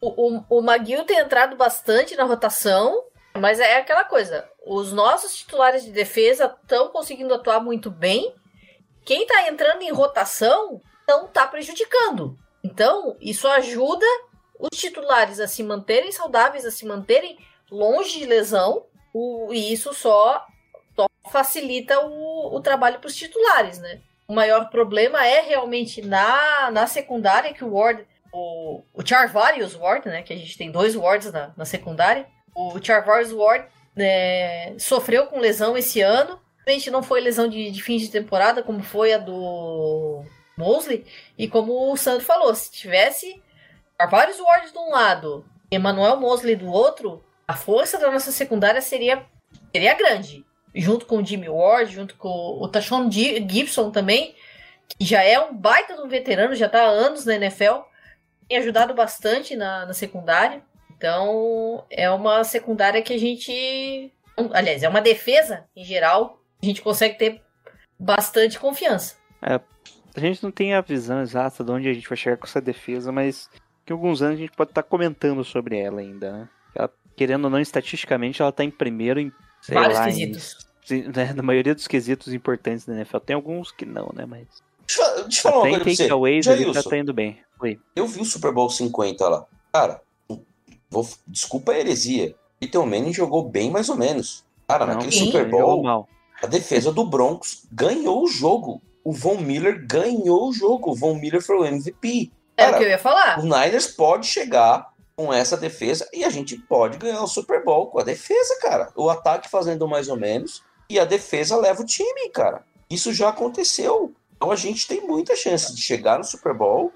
o, o, Maguil tem entrado bastante na rotação, mas é aquela coisa. Os nossos titulares de defesa estão conseguindo atuar muito bem. Quem tá entrando em rotação não tá prejudicando. Então, isso ajuda os titulares a se manterem saudáveis, a se manterem longe de lesão. O, e isso só facilita o, o trabalho para os titulares, né? O maior problema é realmente na, na secundária, que o Ward o, o Charvarius Ward, né? Que a gente tem dois Wards na, na secundária. O Charvarius Ward né, sofreu com lesão esse ano. Realmente não foi lesão de, de fim de temporada, como foi a do Mosley. E como o Sandro falou, se tivesse Charvarius Ward de um lado e Emmanuel Mosley do outro, a força da nossa secundária seria, seria grande. Junto com o Jimmy Ward, junto com o Tashon Gibson também, que já é um baita de um veterano, já está há anos na NFL tem ajudado bastante na, na secundária. Então, é uma secundária que a gente. Aliás, é uma defesa, em geral, a gente consegue ter bastante confiança. A gente não tem a visão exata de onde a gente vai chegar com essa defesa, mas que alguns anos a gente pode estar comentando sobre ela ainda, né? Ela, querendo ou não, estatisticamente, ela tá em primeiro em, sei Vários lá, em- quesitos. sim, né, na maioria dos quesitos importantes da NFL. Tem alguns que não, né, mas... Deixa, eu- deixa eu falar uma em coisa takeaways ele já tá indo bem. Oi. Eu vi o Super Bowl 50 lá. Cara, vou, desculpa a heresia. Peyton Manning jogou bem mais ou menos. Cara, Não, naquele sim, Super Bowl, mal. a defesa do Broncos ganhou o jogo. O Von Miller ganhou o jogo. O Von Miller foi o MVP. É Cara, o que eu ia falar. O Niners pode chegar com essa defesa e a gente pode ganhar o Super Bowl com a defesa, cara. O ataque fazendo mais ou menos e a defesa leva o time, cara. Isso já aconteceu. Então a gente tem muita chance de chegar no Super Bowl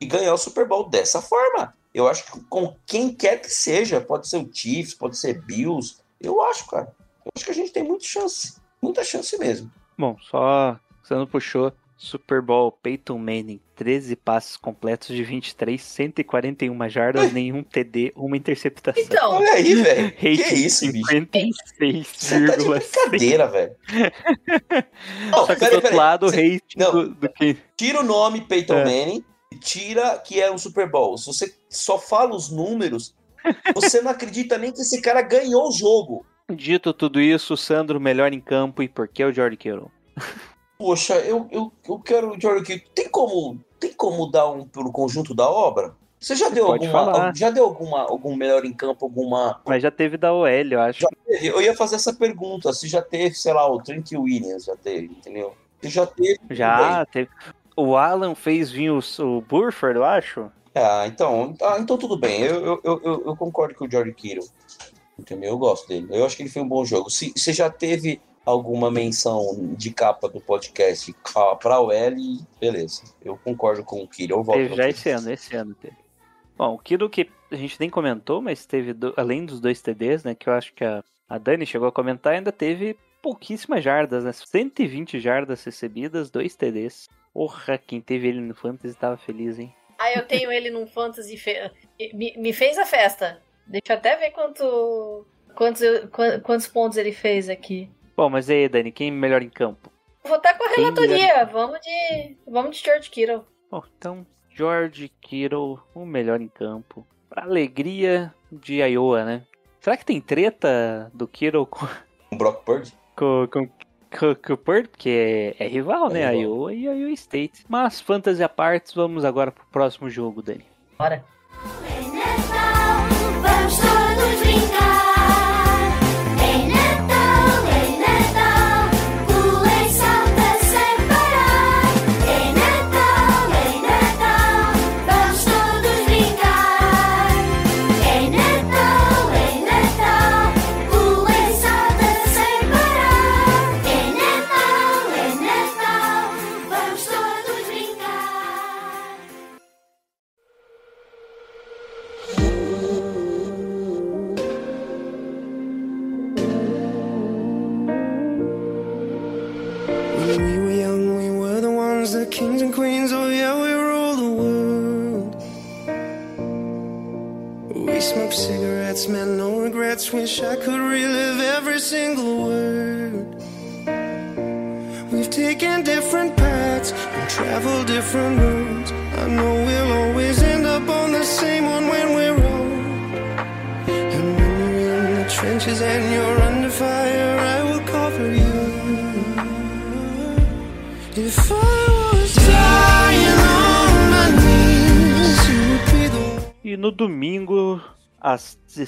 e ganhar o Super Bowl dessa forma. Eu acho que com quem quer que seja, pode ser o Chiefs, pode ser Bills. Eu acho, cara. Eu acho que a gente tem muita chance. Muita chance mesmo. Bom, só... Você não puxou Super Bowl Peyton Manning. 13 passes completos de 23, 141 jardas, nenhum TD, uma interceptação. Então, Olha aí, velho. Que Rate isso, bicho? 56,6. Você tá de brincadeira, velho. Só que peraí, do outro peraí. lado, Você- não. do, do que... tira o nome Peyton É. Manning e tira que é um Super Bowl. Se você só fala os números, você não acredita nem que esse cara ganhou o jogo. Dito tudo isso, Sandro melhor em campo e por que o George Kittle? Poxa, eu, eu, eu quero, Jordan, que tem como tem como dar um pelo conjunto da obra? Você já deu pode alguma já deu alguma algum melhor em campo, alguma Mas já teve da OL, eu acho. Eu ia fazer essa pergunta, se já teve, sei lá, o Trent Williams já teve, entendeu? Se já teve. Já teve. O Alan fez vir o, o Burford, eu acho. Ah, então, ah, então tudo bem. Eu, eu, eu, eu- concordo com o George Kittle. Entendeu? Eu gosto dele. Eu acho que ele foi um bom jogo. Se você já teve alguma menção de capa do podcast para o L, beleza. Eu concordo com o Kittle. Eu volto Teve já esse ano, esse ano teve. Bom, o Kittle que a gente nem comentou, mas teve, do- além dos dois TDs, né, que eu acho que a, a Dani chegou a comentar, ainda teve pouquíssimas jardas, né, 120 jardas recebidas, dois TDs. Porra, quem teve ele no Fantasy tava feliz, hein? Ah, eu tenho ele num fantasy. Fe... Me, me fez a festa. Deixa eu até ver quanto, quantos, quantos pontos ele fez aqui. Bom, mas aí, Dani, quem melhor em campo? Vou estar com a Quem relatoria. Vamos de. Vamos de George Kittle. Bom, então, George Kittle, o melhor em campo. Pra alegria de Iowa, né? Será que tem treta do Kittle com, O Brock Purdy? com, com, com, com o Purdy? Porque é, é rival, É né? rival. Iowa e Iowa State. Mas, fantasy à parte, vamos agora pro próximo jogo, Dani. Bora. É vamos todos brincar.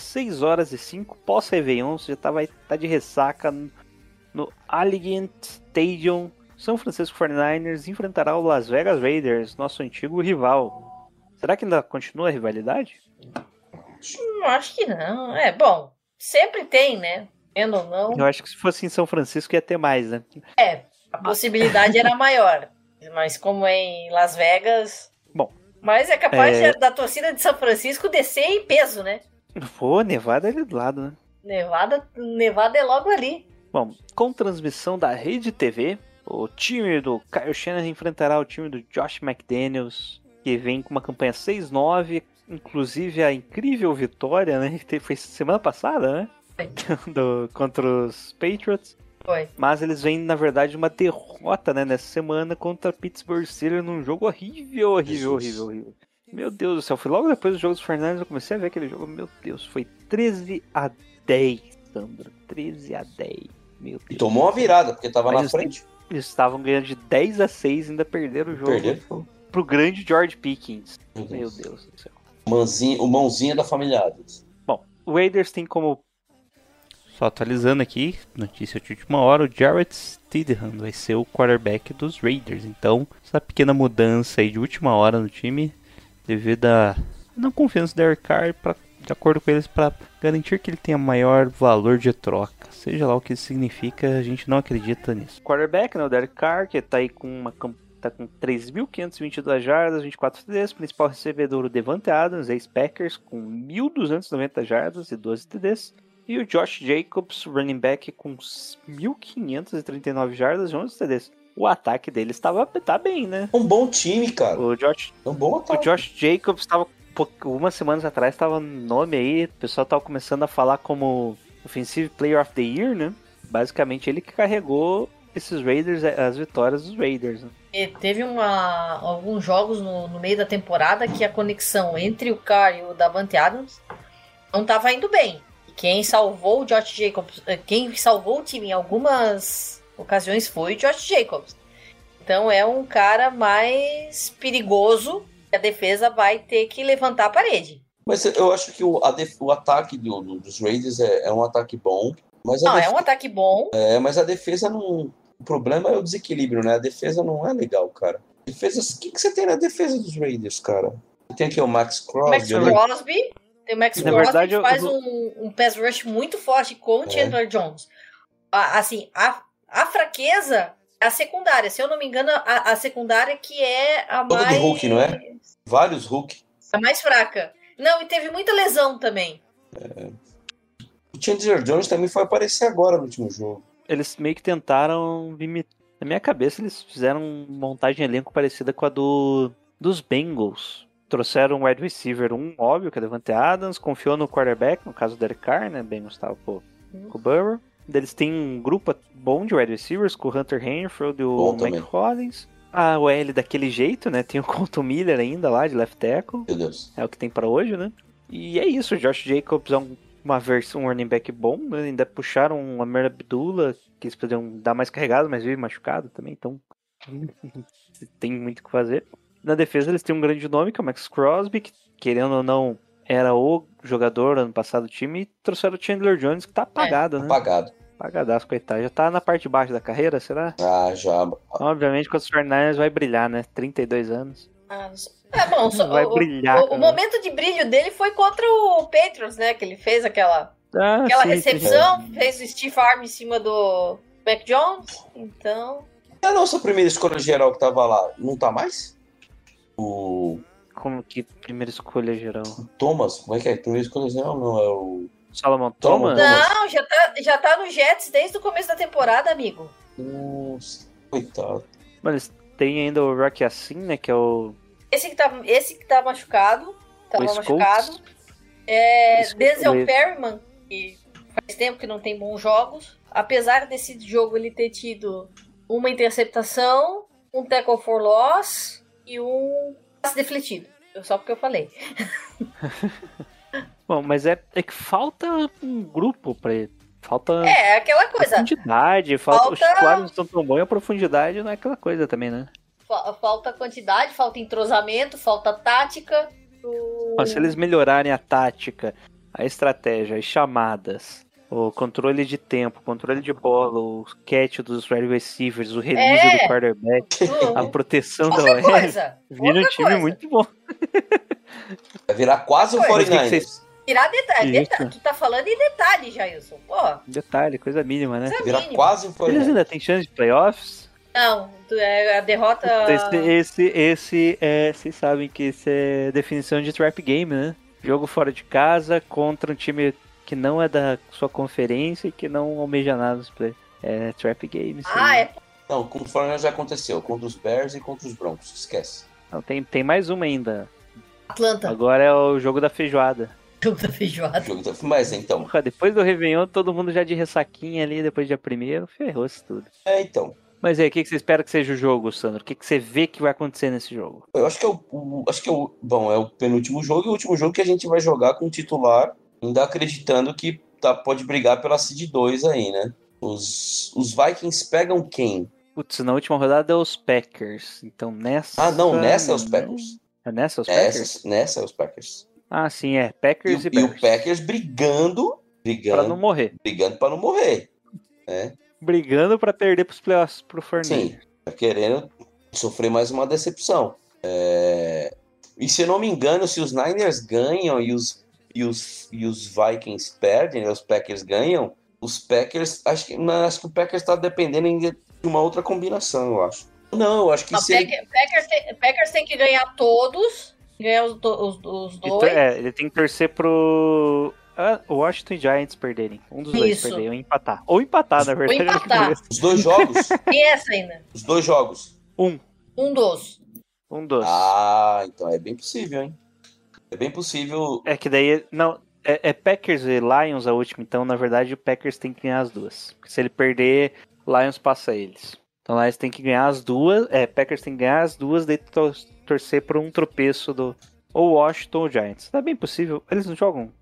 16 horas e 5, pós-Réveillon, você já tá, vai tá de ressaca no- no Allegiant Stadium. São Francisco 49ers enfrentará o Las Vegas Raiders, nosso antigo rival. Será que ainda continua a rivalidade? Hum, acho que não. É, bom, sempre tem, né? Tendo ou não. Eu acho que se fosse em São Francisco ia ter mais, né? É, a possibilidade era maior. Mas como é em Las Vegas. Bom, Mas é capaz é- da torcida de São Francisco descer em peso, né? Pô, Nevada é ali do lado, né? Nevada, Nevada é logo ali. Bom, com transmissão da Rede TV, o time do Kyle Shanahan enfrentará o time do Josh McDaniels, que vem com uma campanha 6-9, inclusive a incrível vitória, né? Que teve- foi semana passada, né? Do, contra os Patriots. Foi. Mas eles vêm, na verdade, uma derrota, né, nessa semana contra Pittsburgh Steelers num jogo horrível, horrível, Jesus. horrível, horrível. Meu Deus do céu, foi logo depois do jogo dos Fernandes eu comecei a ver aquele jogo. Meu Deus, foi 13 a 10, Sandra. 13 a 10. Meu E Deus. tomou uma virada, porque tava Mas na frente. Eles estavam ganhando de 10 a 6 ainda perderam o jogo Perderam. pro grande George Pickens. Meu Meu Deus. Deus do céu. Mãozinha, o mãozinha da família Adams. Bom, o Raiders tem como. Só atualizando aqui, notícia de última hora: o Jarrett Stidham vai ser o quarterback dos Raiders. Então, essa pequena mudança aí de última hora no time, devido à não confiança do Derek Carr, de acordo com eles, para garantir que ele tenha maior valor de troca. Seja lá o que isso significa, a gente não acredita nisso. Quarterback, né, o Derek Carr, que tá aí com uma. Tá com 3.522 jardas, 24 TDs. Principal recebedor, o Devante Adams, ex-Packers, com 1.290 jardas e 12 TDs. E o Josh Jacobs, running back, com 1.539 jardas e 11 TDs. O ataque deles estava tá bem, né? Um bom time, cara. O Josh, É um bom o ataque. Josh Jacobs estava umas semanas atrás estava no nome aí, o pessoal tava começando a falar como Offensive Player of the Year, né? Basicamente ele que carregou esses Raiders, as vitórias dos Raiders. Né? E teve uma, alguns jogos no, no meio da temporada que a conexão entre o Carr e o Davante Adams não estava indo bem. E quem salvou o Josh Jacobs, eh, quem salvou o time em algumas ocasiões foi o Josh Jacobs. Então é um cara mais perigoso que a defesa vai ter que levantar a parede. Mas eu acho que o, a def- o ataque do- do- dos Raiders é, é um ataque bom. Mas Não, é um ataque bom. é, mas a defesa não. O problema é o desequilíbrio, né? A defesa não é legal, cara. Defesa, o que, que você tem na defesa dos Raiders, cara? Você tem aqui o Max Crosby. Max né? Crosby. Tem o Max Na Crosby verdade, que faz eu- um, um pass rush muito forte com o É. Chandler Jones. Assim, a, a fraqueza é a secundária. Se eu não me engano, a, a secundária que é a Toda de mais... Hulk, não é? Vários Hulk. A mais fraca. Não, e teve muita lesão também. O Chandler Jones também foi aparecer agora no último jogo. Eles meio que tentaram imitar. Na minha cabeça, eles fizeram uma montagem de elenco parecida com a do dos Bengals. Trouxeram um wide receiver, um óbvio, que é Devante Adams, confiou no quarterback, no caso do Derek Carr, né? Bengals estava com, com o Burrow. Eles têm um grupo bom de wide receivers, com o Hunter e o Mike. Collins. A OL daquele jeito, né? Tem o Colton Miller ainda lá, de left tackle. Meu Deus. É o que tem pra hoje, né? E é isso, o Josh Jacobs é um- uma versão, um running back bom, né? Ainda puxaram o Amer Abdullah, que eles poderiam dar mais carregado, mas vive machucado também, então tem muito o que fazer. Na defesa eles têm um grande nome, que é o Max Crosby, que querendo ou não era o jogador ano passado do time, e trouxeram o Chandler Jones, que tá apagado, né? Apagado. Apagadaço, coitado. Já tá na parte de baixo da carreira, será? Ah, já. Obviamente com os 49ers vai brilhar, né? 32 anos. Ah, não sei. É bom, só- Vai o, brilhar, o- o momento de brilho dele foi contra o Patriots, né? Que ele fez aquela, Ah, aquela sim, sim, sim. recepção, fez o Steve Arm em cima do Mac Jones. Então, E a nossa primeira escolha geral que tava lá, não tá mais? O Como que primeira escolha geral? Thomas, como é que é? Primeira escolha geral não, é o. Solomon Thomas? Thomas. não, já tá, já tá no Jets desde o começo da temporada, amigo. Nossa, coitado. Eles têm ainda o Rocky Assim, né? Que é o, Esse que tá, esse que tá machucado, o tava Scouts. machucado. É, Denzel. Perryman, que faz tempo que não tem bons jogos. Apesar desse jogo ele ter tido uma interceptação, um tackle for loss e um passe defletido. Só porque eu falei. Bom, mas é, é que falta um grupo pra ele. Falta É, aquela coisa. profundidade, falta, os Falta- titulares não estão tão bons e a profundidade não é aquela coisa também, né? Fa- Falta quantidade, falta entrosamento, falta tática. O- Mas se eles melhorarem a tática, a estratégia, as chamadas, o controle de tempo, o controle de bola, o catch dos wide receivers, o release É. do quarterback, a proteção da OL, coisa. vira um time coisa. muito bom. Vai virar quase que 49ers. vocês- Tirar detalhe. Isso. detalhe. Tu tá falando em detalhe, Jailson. Porra, Detalhe, coisa mínima, né? coisa Virar mínima. quase o Eles 49ers. ainda têm chance de playoffs? Não, tu- é a derrota. Esse, esse, esse é. Vocês sabem que esse é definição de trap game, né? Jogo fora de casa contra um time que não é da sua conferência e que não almeja nada nos play. É trap game. isso Ah, aí. é. Não, com o 49ers já aconteceu. Contra os Bears e contra os Broncos. Esquece. Não, tem, tem mais uma ainda. Atlanta. Agora é o jogo da feijoada. Jogo da feijoada. Jogo tá- Mas então. Porra, depois do Réveillon, todo mundo já de ressaquinha ali, depois do dia primeiro, ferrou-se tudo. É, então. Mas aí, o que, que você espera que seja o jogo, Sandro? O que, que você vê que vai acontecer nesse jogo? Eu acho que é o, o- acho que é o, bom, é o penúltimo jogo e o último jogo que a gente vai jogar com o titular, ainda acreditando que tá, pode brigar pela seed 2 aí, né? Os, os Vikings pegam quem? Putz, na última rodada é os Packers. Então nessa. Ah, não, nessa é os Packers. É nessa os Packers? Nessa, nessa é os Packers. Ah, sim, é. E, Packers e, o- e o Bears. Packers brigando, Pra brigando, não morrer. brigando para não morrer, né? Brigando pra perder pros playoffs pro Sim, Fornelli. tá querendo sofrer mais uma decepção. É, E se eu não me engano, se os Niners ganham e os, e os, e os Vikings perdem, né, os Packers ganham, os Packers. Acho que, não, acho que o Packers está dependendo ainda de uma outra combinação, eu acho. Não, eu acho que Não, se ele- Packers, Packers, tem, Packers tem que ganhar todos. Ganhar os, do- os, os E dois. tor- É, ele tem que torcer pro. Ah, o Washington Giants perderem. Um dos dois Isso. perder. Ou empatar. Ou empatar, na verdade. empatar. os dois jogos, Tem essa ainda. os dois jogos. Um. Um dos. Um dos. Ah, então é bem possível, hein? É bem possível. É que daí. Não. É, é Packers e Lions a última, então na verdade o Packers tem que ganhar as duas. Porque se ele perder, Lions passa eles. Então Lions tem que ganhar as duas. É, Packers tem que ganhar as duas, daí tor- torcer por um tropeço do. Ou Washington ou Giants. É bem possível. Eles não jogam.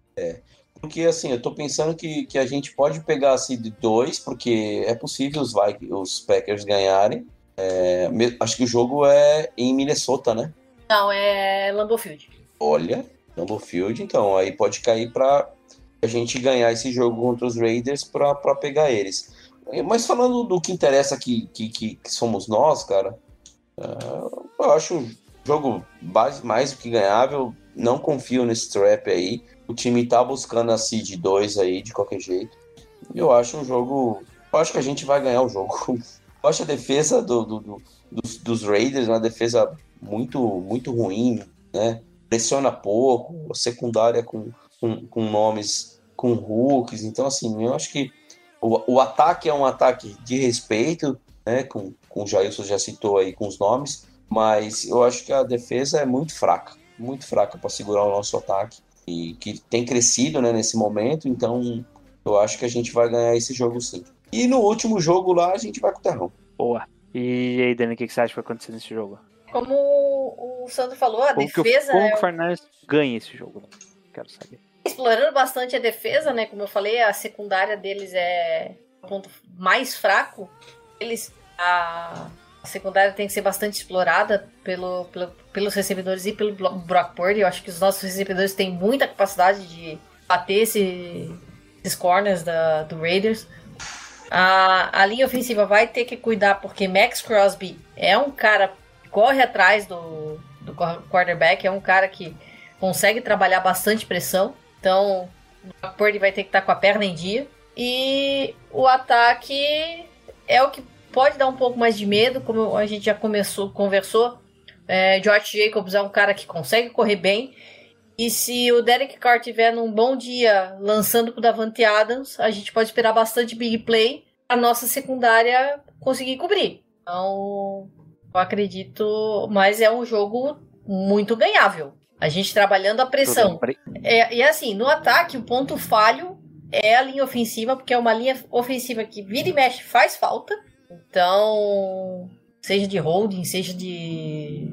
Porque assim, eu tô pensando que, que a gente pode pegar a seed 2, porque é possível os, Vikings, os Packers ganharem. É, acho que o jogo é em Minnesota, né? Não, é Lambeau Field. Olha, Lambeau então aí pode cair para a gente ganhar esse jogo contra os Raiders para pegar eles. Mas falando do que interessa que, que, que, somos nós, cara, ah, eu acho um jogo base- mais do que ganhável. Não confio nesse trap aí. O time tá buscando a seed 2 aí de qualquer jeito. Eu acho um jogo. Eu acho que a gente vai ganhar o jogo. Eu acho a defesa do, do- do- dos, dos Raiders uma defesa muito, muito ruim, né? Pressiona pouco, a secundária com, com, com nomes, com hooks. Então, assim, eu acho que o, o ataque é um ataque de respeito, né? Com, com o Jailson já citou aí com os nomes, mas eu acho que a defesa é muito fraca, muito fraca para segurar o nosso ataque e que tem crescido, né, nesse momento. Então, eu acho que a gente vai ganhar esse jogo sim. E no último jogo lá a gente vai com o terrão. Boa. E aí, Dani, o que que você acha que vai acontecer nesse jogo? Como o Sandro falou, a Como que o, defesa como é o Fernandes ganha esse jogo? né? Quero saber. explorando bastante a defesa, né? Como eu falei, a secundária deles é o ponto mais fraco. Eles a, a secundária tem que ser bastante explorada pelo, pelo- pelos recebedores e pelo Brock Purdy. Eu acho que os nossos recebedores têm muita capacidade de bater esse- esses corners da, do Raiders. A, a linha ofensiva vai ter que cuidar porque Max Crosby é um cara corre atrás do, do quar- quarterback, é um cara que consegue trabalhar bastante pressão. Então, o Purdy vai ter que estar com a perna em dia. E o ataque é o que pode dar um pouco mais de medo, como a gente já começou, conversou. É, George Jacobs é um cara que consegue correr bem. E se o Derek Carr tiver num bom dia lançando pro Davante Adams, a gente pode esperar bastante big play a nossa secundária conseguir cobrir. Então, eu acredito, mas é um jogo muito ganhável. A gente trabalhando a pressão. É, e assim, no ataque, o ponto falho é a linha ofensiva, porque é uma linha ofensiva que vira e mexe faz falta. Então, seja de holding, seja de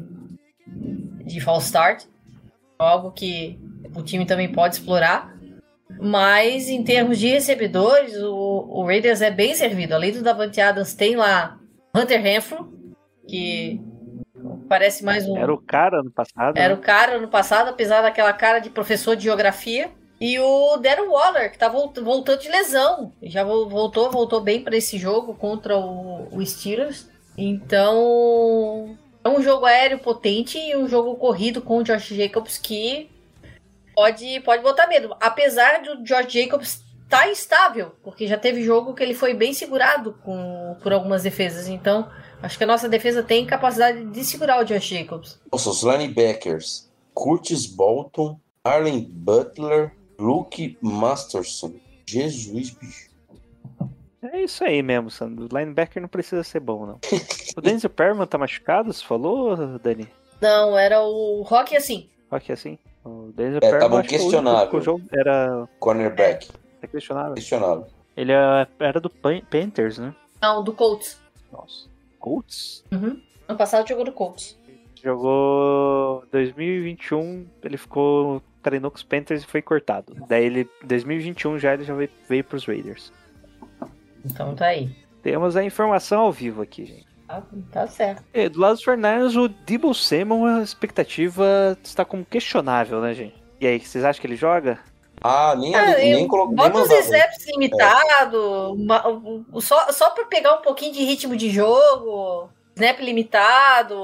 de false start, algo que o time também pode explorar. Mas em termos de recebedores, o, o Raiders é bem servido. Além do Davante Adams, tem lá Hunter Renfro, que parece mais um Era o cara ano passado. era né? o cara no passado, apesar daquela cara de professor de geografia. E o Darren Waller, que tá volt- voltando de lesão. Já vol- voltou, voltou bem para esse jogo contra o, o Steelers. Então, é um jogo aéreo potente e um jogo corrido com o Josh Jacobs que pode, pode botar medo. Apesar do Josh Jacobs estar instável, porque já teve jogo que ele foi bem segurado com, por algumas defesas. Então, acho que a nossa defesa tem capacidade de segurar o Josh Jacobs. Nossa, os linebackers. Curtis Bolton, Arlen Butler, Luke Masterson. Jesus, bicho. É isso aí mesmo, Sandro. O linebacker não precisa ser bom, não. o Denzel Perman tá machucado, você falou, Dani? Não, era o Rock assim. Que assim. O Denzel É, Perman tava único questionável. que o jogo era, Cornerback. é questionável. Questionável. Ele é- era do Pan- Panthers, né? Não, do Colts. Nossa. Colts? Uhum. Ano passado jogou do Colts. Jogou 2021, ele ficou. treinou com os Panthers e foi cortado. Daí ele, 2021 já ele já veio, veio pros Raiders. Então tá aí. Temos a informação ao vivo aqui, gente. Tá, tá certo. E do lado dos Fernandes, o Debo Samuel, a expectativa está como questionável, né, gente? E aí, vocês acham que ele joga? Ah, nem, Ah, nem colocou. Nem Bota os snaps limitados, ma- o- o- só, só pra pegar um pouquinho de ritmo de jogo, snap limitado,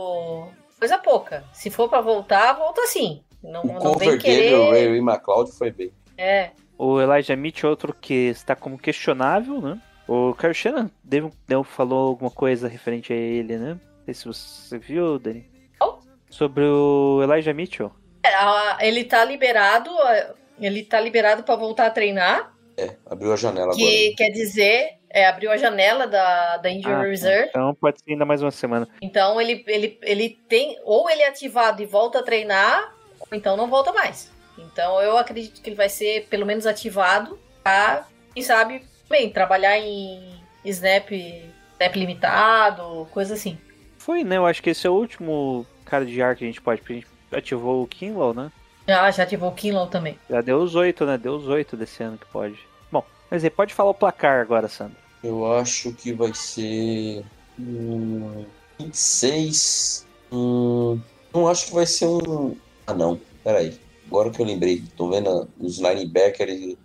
coisa pouca. Se for pra voltar, volta sim. Não, O não vem querer. o Ray McLeod, foi bem. É. O Elijah Mitchell, outro que está como questionável, né? O Kyle Shannon deu, deu, falou alguma coisa referente a ele, né? Não sei se você viu, Dani. Qual? Sobre o Elijah Mitchell. É, ele tá liberado, é, ele tá liberado pra voltar a treinar, É, abriu a janela que quer dizer, é, abriu a janela da, da Injury Ah, tá. Reserve. Então pode ser ainda mais uma semana. Então ele, ele, ele tem, ou ele é ativado e volta a treinar, ou então não volta mais. Então eu acredito que ele vai ser pelo menos ativado pra, quem sabe, bem, trabalhar em snap, snap limitado, coisa assim. Foi, né? Eu acho que esse é o último cara de ar que a gente pode, porque a gente ativou o Kinlaw, né? Já, já ativou o Kinlaw também. Já deu os oito, né? Deu os oito desse ano que pode. Bom, mas aí, pode falar o placar agora, Sandro. Eu acho que vai ser. Hum, 26. Hum, não acho que vai ser um. Ah, não. Peraí. Agora que eu lembrei, tô vendo os linebackers e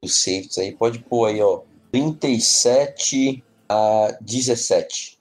os safeties aí. Pode pôr aí, ó. 37 a 17.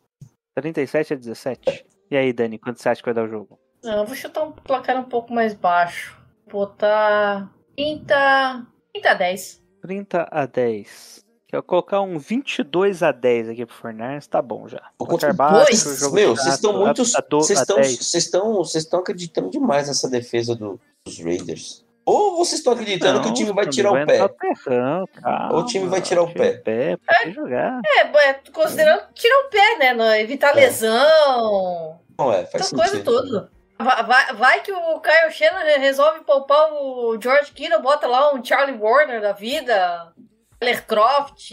37 a 17. E aí, Dani, quanto você acha que vai dar o jogo? Não, eu vou chutar um placar um pouco mais baixo. Botar 30, 30 a 10. 30 a 10. Quer colocar um 22 a 10 aqui pro Fernandes, tá bom já. Quanto- baixo, dois? jogo Meu, chato, vocês estão a- muito. do- Vocês estão, 10. vocês estão, vocês estão acreditando demais nessa defesa do- dos Raiders. Ou vocês estão acreditando que o time vai Não, tirar o pé. entrar terrão, calma, Ou o time vai tirar o tira pé, pode jogar. É, é, considerando tirar o pé, né? não- Evitar É. lesão, Não é, faz coisa sentido. toda. Vai, vai- vai que o Kyle Shannon re- resolve poupar o George Kittle, bota lá um Charlie Warner da vida, Tyler Croft.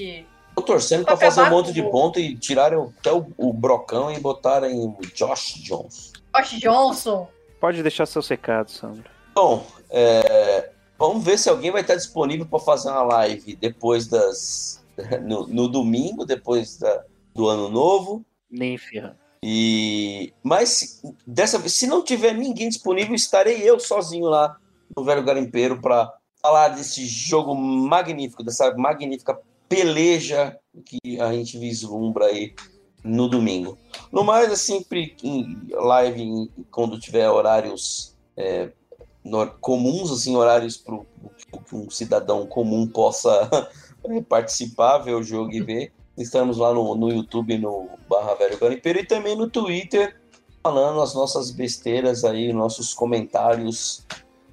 Tô torcendo pra Pra fazer um monte de o- ponto e tirarem até o, o Brocão e botarem o Josh Jones. Josh Johnson. Pode deixar seus recados, Sandro. Bom, é, vamos ver se alguém vai estar disponível para fazer uma live depois das. No, no domingo, depois da- do ano novo. Nem ferrando. E mas dessa vez, se não tiver ninguém disponível, estarei eu sozinho lá no Velho Garimpeiro para falar desse jogo magnífico, dessa magnífica peleja que a gente vislumbra aí no domingo. No mais, é sempre em live em- quando tiver horários é, comuns, assim, horários para que um cidadão comum possa participar, ver o jogo e ver. Estamos lá no, no YouTube, no barra Velho Garimpeiro, e também no Twitter, falando as nossas besteiras aí, nossos comentários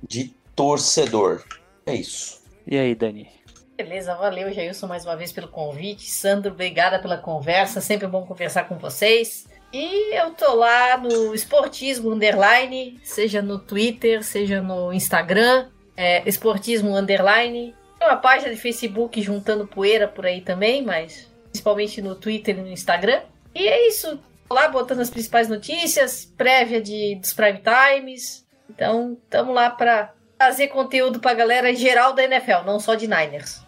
de torcedor. É isso. E aí, Dani? Beleza, valeu, Jailson, mais uma vez pelo convite. Sandro, obrigada pela conversa. Sempre bom conversar com vocês. E eu tô lá no Esportismo Underline, seja no Twitter, seja no Instagram, é, Esportismo Underline. Tem uma página de Facebook juntando poeira por aí também, mas principalmente no Twitter e no Instagram. E é isso. Lá botando as principais notícias, prévia de, dos Prime Times. Então, tamo lá pra trazer conteúdo pra galera geral da NFL, não só de Niners.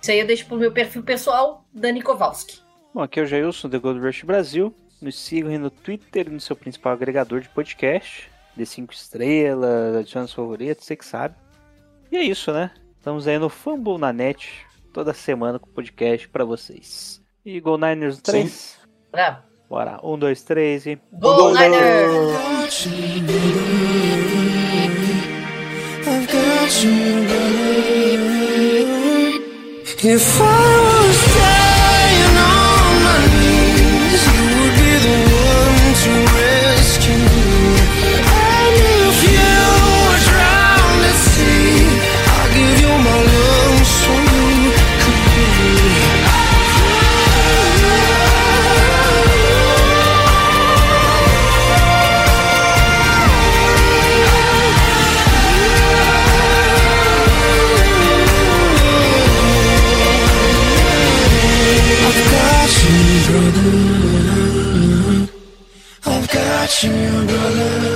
Isso aí eu deixo pro meu perfil pessoal, Dani Kowalski. Bom, aqui é o Jailson, do Gold Rush Brasil. Nos sigam no Twitter no seu principal agregador de podcast. Dê 5 estrelas, adicione os favoritos, você que sabe. E é isso, né? Estamos aí no Fumble na net, toda semana com podcast pra vocês. E Go Niners 3? Bravo. Bora, 1, 2, 3 e... Go Niners! I've watching you, brother.